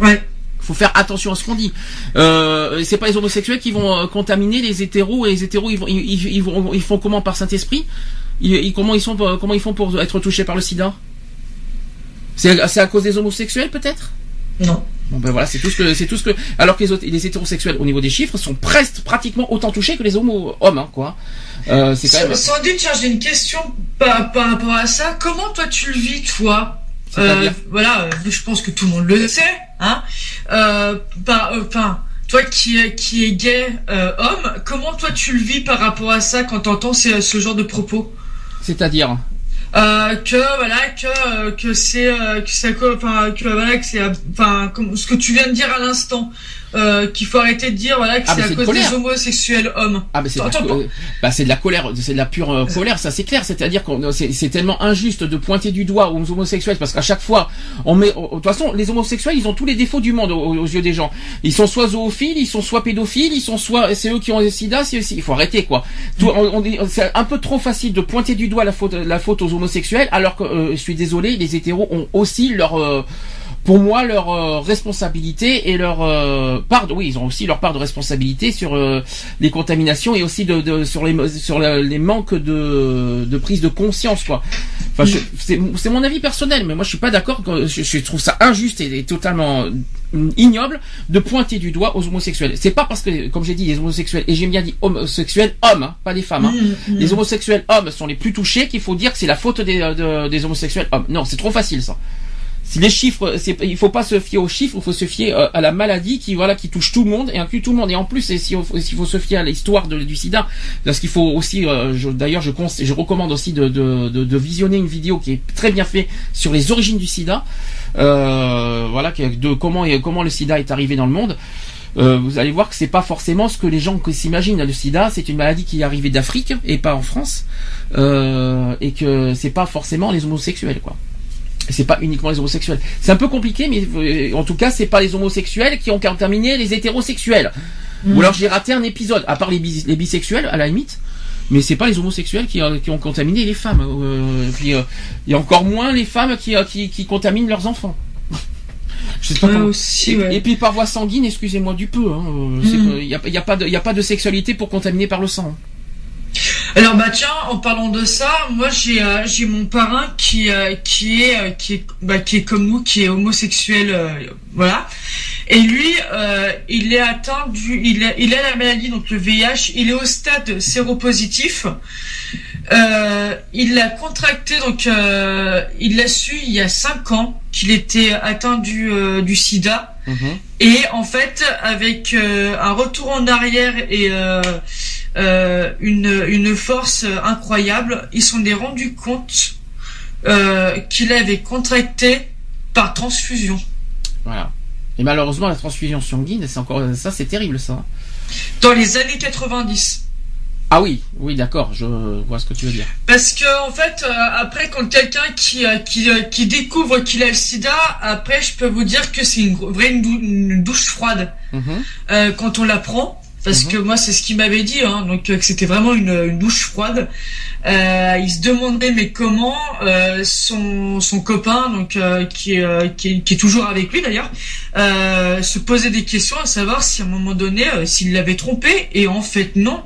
Ouais. Faut faire attention à ce qu'on dit. Euh, c'est pas les homosexuels qui vont euh, contaminer les hétéros et les hétéros ils vont ils, ils- ils vont ils font comment par Saint Esprit ils, ils- comment ils sont comment ils font pour être touchés par le SIDA? C'est c'est à cause des homosexuels peut-être? Non. Bon ben voilà c'est tout ce que c'est tout ce que alors que les, autres- les hétérosexuels au niveau des chiffres sont presque pratiquement autant touchés que les homo hommes hein, quoi. Euh, c'est quand même Sandy, tiens, j'ai une question par, par rapport à ça. Comment toi tu le vis, toi? Euh, Voilà, euh, je pense que tout le monde le sait, hein. Euh, euh, Enfin, toi qui est qui est gay euh, homme, comment toi tu le vis par rapport à ça quand t'entends ce, ce genre de propos? C'est-à-dire Euh, que voilà que euh, que c'est euh, que ça enfin que voilà que c'est enfin comme ce que tu viens de dire à l'instant euh, qu'il faut arrêter de dire voilà que Ah, c'est à cause colère. des homosexuels hommes. Ah mais c'est de, euh, bah, c'est de la colère, c'est de la pure euh, colère, ça c'est clair. C'est-à-dire qu'on c'est c'est tellement injuste de pointer du doigt aux homosexuels parce qu'à chaque fois on met, de toute façon les homosexuels ils ont tous les défauts du monde aux, aux yeux des gens. Ils sont soit zoophiles, ils sont soit pédophiles, ils sont soit c'est eux qui ont le sida, c'est aussi il faut arrêter quoi. Tout, on, on c'est un peu trop facile de pointer du doigt la faute la faute aux homosexuels alors que euh, je suis désolé les hétéros ont aussi leur euh, pour moi leur euh, responsabilité et leur euh, part de, oui ils ont aussi leur part de responsabilité sur euh, les contaminations et aussi de, de- sur les sur la- les manques de, de prise de conscience quoi enfin je- c'est mon avis personnel mais moi je suis pas d'accord que- je, je trouve ça injuste et, et totalement euh, ignoble de pointer du doigt aux homosexuels c'est pas parce que comme j'ai dit les homosexuels et j'ai bien dit homosexuels hommes hein, pas des femmes hein. Mmh, mmh. les homosexuels hommes sont les plus touchés qu'il faut dire que c'est la faute des, de- des homosexuels hommes non c'est trop facile ça les chiffres, il faut pas se fier aux chiffres, il faut se fier euh, à la maladie qui voilà qui touche tout le monde et inclut tout le monde. Et en plus, si on- s'il faut se fier à l'histoire du SIDA, parce qu'il faut aussi, euh, d'ailleurs, je, je recommande aussi de, de, de, visionner une vidéo qui est très bien faite sur les origines du SIDA, euh, voilà, de comment comment le SIDA est arrivé dans le monde. Euh, vous allez voir que c'est pas forcément ce que les gens s'imaginent. Le SIDA, c'est une maladie qui est arrivée d'Afrique et pas en France, et que c'est pas forcément les homosexuels, quoi. C'est pas uniquement les homosexuels. C'est un peu compliqué, mais euh, en tout cas, c'est pas les homosexuels qui ont contaminé les hétérosexuels. Ou alors j'ai raté un épisode, à part les, bis- les bisexuels, à la limite. Mais c'est pas les homosexuels qui, euh, qui ont contaminé les femmes. Euh, puis euh, il y a encore moins les femmes qui, qui, qui contaminent leurs enfants. Je sais pas Ouais, comment- aussi, et, ouais. et puis par voie sanguine, excusez-moi du peu. hein, que- Il n'y a, y a pas de, il y a pas de sexualité pour contaminer par le sang. Alors bah tiens, en parlant de ça, moi j'ai euh, j'ai mon parrain qui euh, qui est euh, qui est bah, qui est comme nous, qui est homosexuel, voilà. Et lui, il est atteint du, il a, il a la maladie donc le VIH, il est au stade séropositif. Il l'a contracté donc il l'a su il y a cinq ans qu'il était atteint du du SIDA. Et en fait, avec un retour en arrière et euh, une, une force incroyable, ils s'en est rendu compte euh, qu'il avait contracté par transfusion. Voilà. Et malheureusement, la transfusion sanguine, c'est encore ça, c'est terrible ça. Dans les années 90. Ah oui, oui, d'accord, je vois ce que tu veux dire. Parce que en fait, euh, après, quand quelqu'un qui euh, qui, euh, qui découvre qu'il a le SIDA, après, je peux vous dire que c'est une vraie une, dou- une douche froide Mhm. quand on l'apprend. Parce que moi, c'est ce qu'il m'avait dit, hein, donc euh, que c'était vraiment une, une douche froide. Euh, il se demandait mais comment euh, son, son copain, donc euh, qui, qui, est, toujours avec lui d'ailleurs, se posait des questions à savoir si à un moment donné s'il l'avait trompé et en fait non.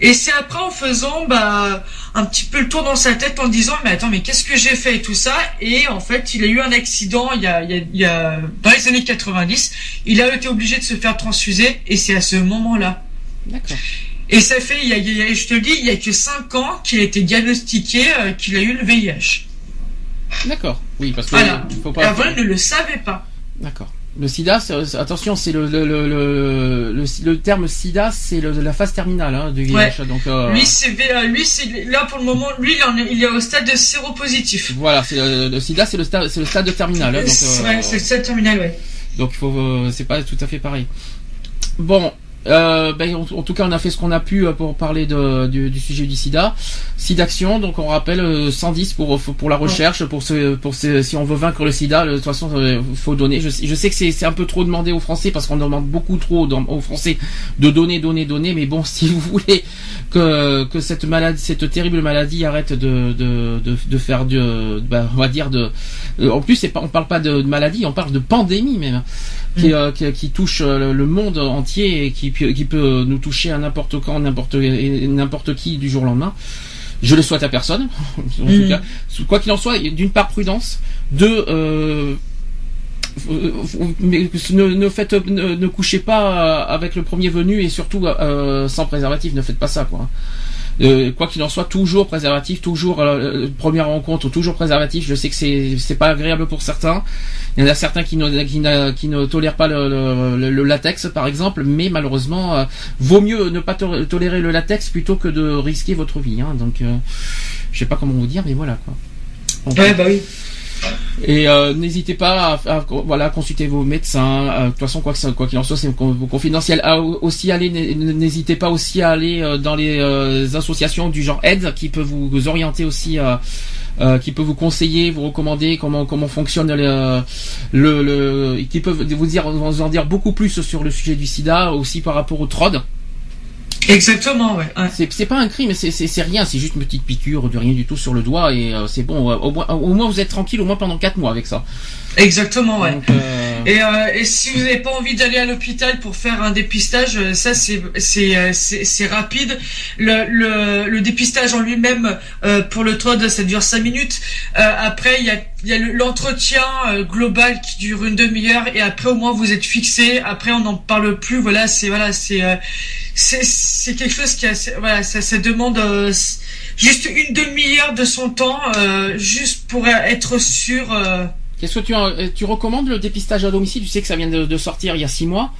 Et c'est après en faisant bah un petit peu le tour dans sa tête en disant mais attends mais qu'est-ce que j'ai fait et tout ça? Et en fait il a eu un accident il y a, il y a, dans les années 90 il a été obligé de se faire transfuser et c'est à ce moment-là. D'accord. Et ça fait, il y a, il y a- je te le dis, il y a que 5 ans qu'il a été diagnostiqué euh, qu'il a eu le VIH. D'accord. Oui, parce que Voilà. il faut pas. avant, il ne le savait pas. D'accord. Le SIDA, attention, c'est le le, le, le, le- le terme SIDA, c'est la phase terminale hein, du VIH. Ouais. Donc euh, Lui, c'est, V- euh, lui, c'est là pour le moment, lui, il, en est, il est au stade de séropositif. voilà, c'est le, SIDA, c'est le stade, le stade terminal. hein, C'est- euh, ouais, le stade terminal, ouais. Donc faut, euh, c'est pas tout à fait pareil. Bon, euh, ben, en, tout cas, on a fait ce qu'on a pu euh, pour parler de, du, du sujet du SIDA. SIDAction, donc on rappelle euh, 110 pour pour la recherche, pour ce, pour ce, si on veut vaincre le SIDA, de toute façon, il faut donner. Je, sais- que c'est un peu trop demandé aux Français parce qu'on demande beaucoup trop aux Français de donner, donner, donner. Mais bon, si vous voulez que que cette maladie, cette terrible maladie arrête de de de, faire de, ben, on va dire de. euh, En plus, c'est pas, on parle pas de, de maladie, on parle de pandémie même qui, euh, qui, qui touche euh, le- le monde entier et qui, peut- qui peut nous toucher à n'importe quand, n'importe n'importe qui du jour au lendemain. Je le souhaite à personne. en tout cas, quoi qu'il en soit, d'une part prudence, deux euh, euh, mais ne, ne faites ne, ne couchez pas avec le premier venu et surtout euh, sans préservatif ne faites pas ça quoi euh, quoi qu'il en soit, toujours préservatif, toujours euh, première rencontre, toujours préservatif. Je sais que c'est c'est pas agréable pour certains. Il y en a certains qui ne qui, qui ne tolèrent pas le, latex, par exemple, mais malheureusement, euh, vaut mieux ne pas to- tolérer le latex plutôt que de risquer votre vie. Hein. Donc, euh, je sais pas comment vous dire, mais voilà quoi. Ouais, bah oui. Et euh, n'hésitez pas à, voilà consulter vos médecins. Euh, De toute façon, quoi ça- quoi qu'il en soit, c'est con- confidentiel. À aussi n'hésitez pas aussi à aller euh, dans les associations du genre aide qui peut vous, orienter aussi. qui peut vous conseiller, vous recommander comment comment fonctionne le, le, qui peuvent vous dire vous en dire beaucoup plus sur le sujet du SIDA aussi par rapport au TROD. Exactement, ouais. C'est pas un crime, c'est rien, c'est juste une petite piqûre de rien du tout sur le doigt et euh, c'est bon. Au moins au moins vous êtes tranquille au moins pendant 4 mois avec ça. Exactement, ouais. Donc, euh, Et, euh, et si vous n'avez pas envie d'aller à l'hôpital pour faire un dépistage, euh, ça c'est c'est euh, c'est rapide. Le, le le dépistage en lui-même euh, pour le TROD, ça dure cinq minutes. Euh, après il y a il y a le- l'entretien euh, global qui dure une demi-heure et après au moins vous êtes fixé. Après on n'en parle plus. Voilà c'est voilà c'est euh, c'est quelque chose qui a voilà ça ça demande euh, juste une demi-heure de son temps euh, juste pour être sûr. Qu'est-ce que tu, euh, tu recommandes le dépistage à domicile? Tu sais que ça vient de, de sortir il y a six mois.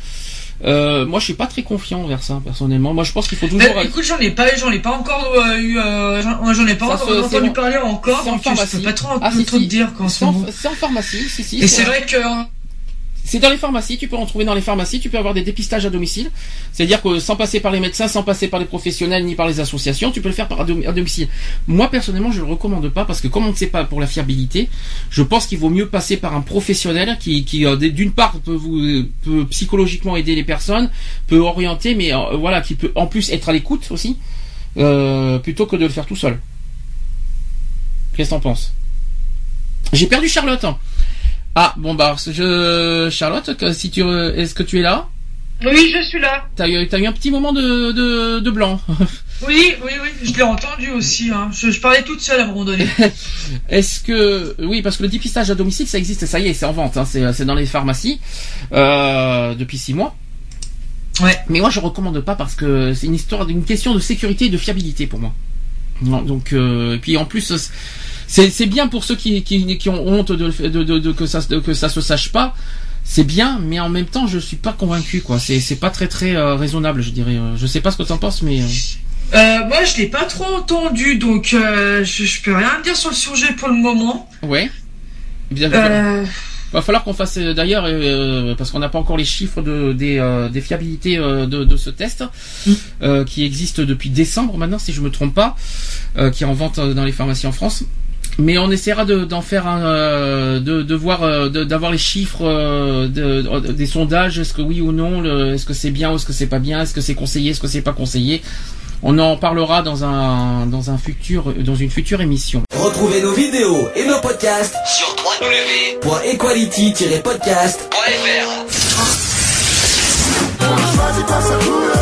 Euh, moi, je suis pas très confiant vers ça personnellement. Moi, je pense qu'il faut toujours. Bah, écoute, j'en ai pas, j'en ai pas encore euh, eu, euh, j'en ai pas Ça encore entendu bon. parler encore, C'est en donc je peux pharmacie. pas trop, Ah, si, trop si. te dire quand C'est en- c'est en pharmacie, si, si. Et c'est vrai que C'est dans les pharmacies, tu peux en trouver dans les pharmacies, tu peux avoir des dépistages à domicile. C'est-à-dire que sans passer par les médecins, sans passer par les professionnels ni par les associations, tu peux le faire par à dom- à domicile. Moi personnellement, je le recommande pas parce que comme on ne sait pas pour la fiabilité, je pense qu'il vaut mieux passer par un professionnel qui, euh, d'une part peut vous peut psychologiquement aider les personnes, peut orienter, mais euh, voilà, qui peut en plus être à l'écoute aussi, euh, plutôt que de le faire tout seul. Qu'est-ce que t'en penses? J'ai perdu Charlotte. Ah bon bah je Charlotte, que- si tu est-ce que tu es là? Oui, je suis là. T'as eu t'as eu un petit moment de de, de blanc. Oui, oui, oui, je l'ai entendu aussi. Hein. Je, je parlais toute seule à un moment donné. Est-ce que oui parce que le dépistage à domicile ça existe ça y est c'est en vente hein, c'est c'est dans les pharmacies euh, depuis six mois. Ouais. Mais moi je recommande pas parce que c'est une histoire d'une question de sécurité et de fiabilité pour moi. Non, donc euh, et puis en plus c'est bien pour ceux qui, qui, qui ont honte de, le fait- de, de, de que ça que ça se sache pas. C'est bien, mais en même temps, je suis pas convaincu, quoi. C'est pas très très euh, raisonnable, je dirais. Euh, Je sais pas ce que t'en penses, mais. euh, moi, je l'ai pas trop entendu, donc euh, je, je peux rien dire sur le sujet pour le moment. Ouais. Il va, Euh, va falloir qu'on fasse d'ailleurs parce qu'on n'a pas encore les chiffres de, des, des fiabilités de, de ce test euh, qui existe depuis décembre maintenant si je me trompe pas, qui est en vente dans les pharmacies en France. Mais on essaiera de- d'en faire un, euh, de, de voir, euh, de- d'avoir les chiffres euh, de- de- des sondages. Est-ce que oui ou non, est-ce que c'est bien ou est-ce que c'est pas bien, est-ce que c'est conseillé, est-ce que c'est pas conseillé. On en parlera dans un dans un futur dans une future émission. Retrouvez nos vidéos et nos podcasts sur www.equality-podcast.fr.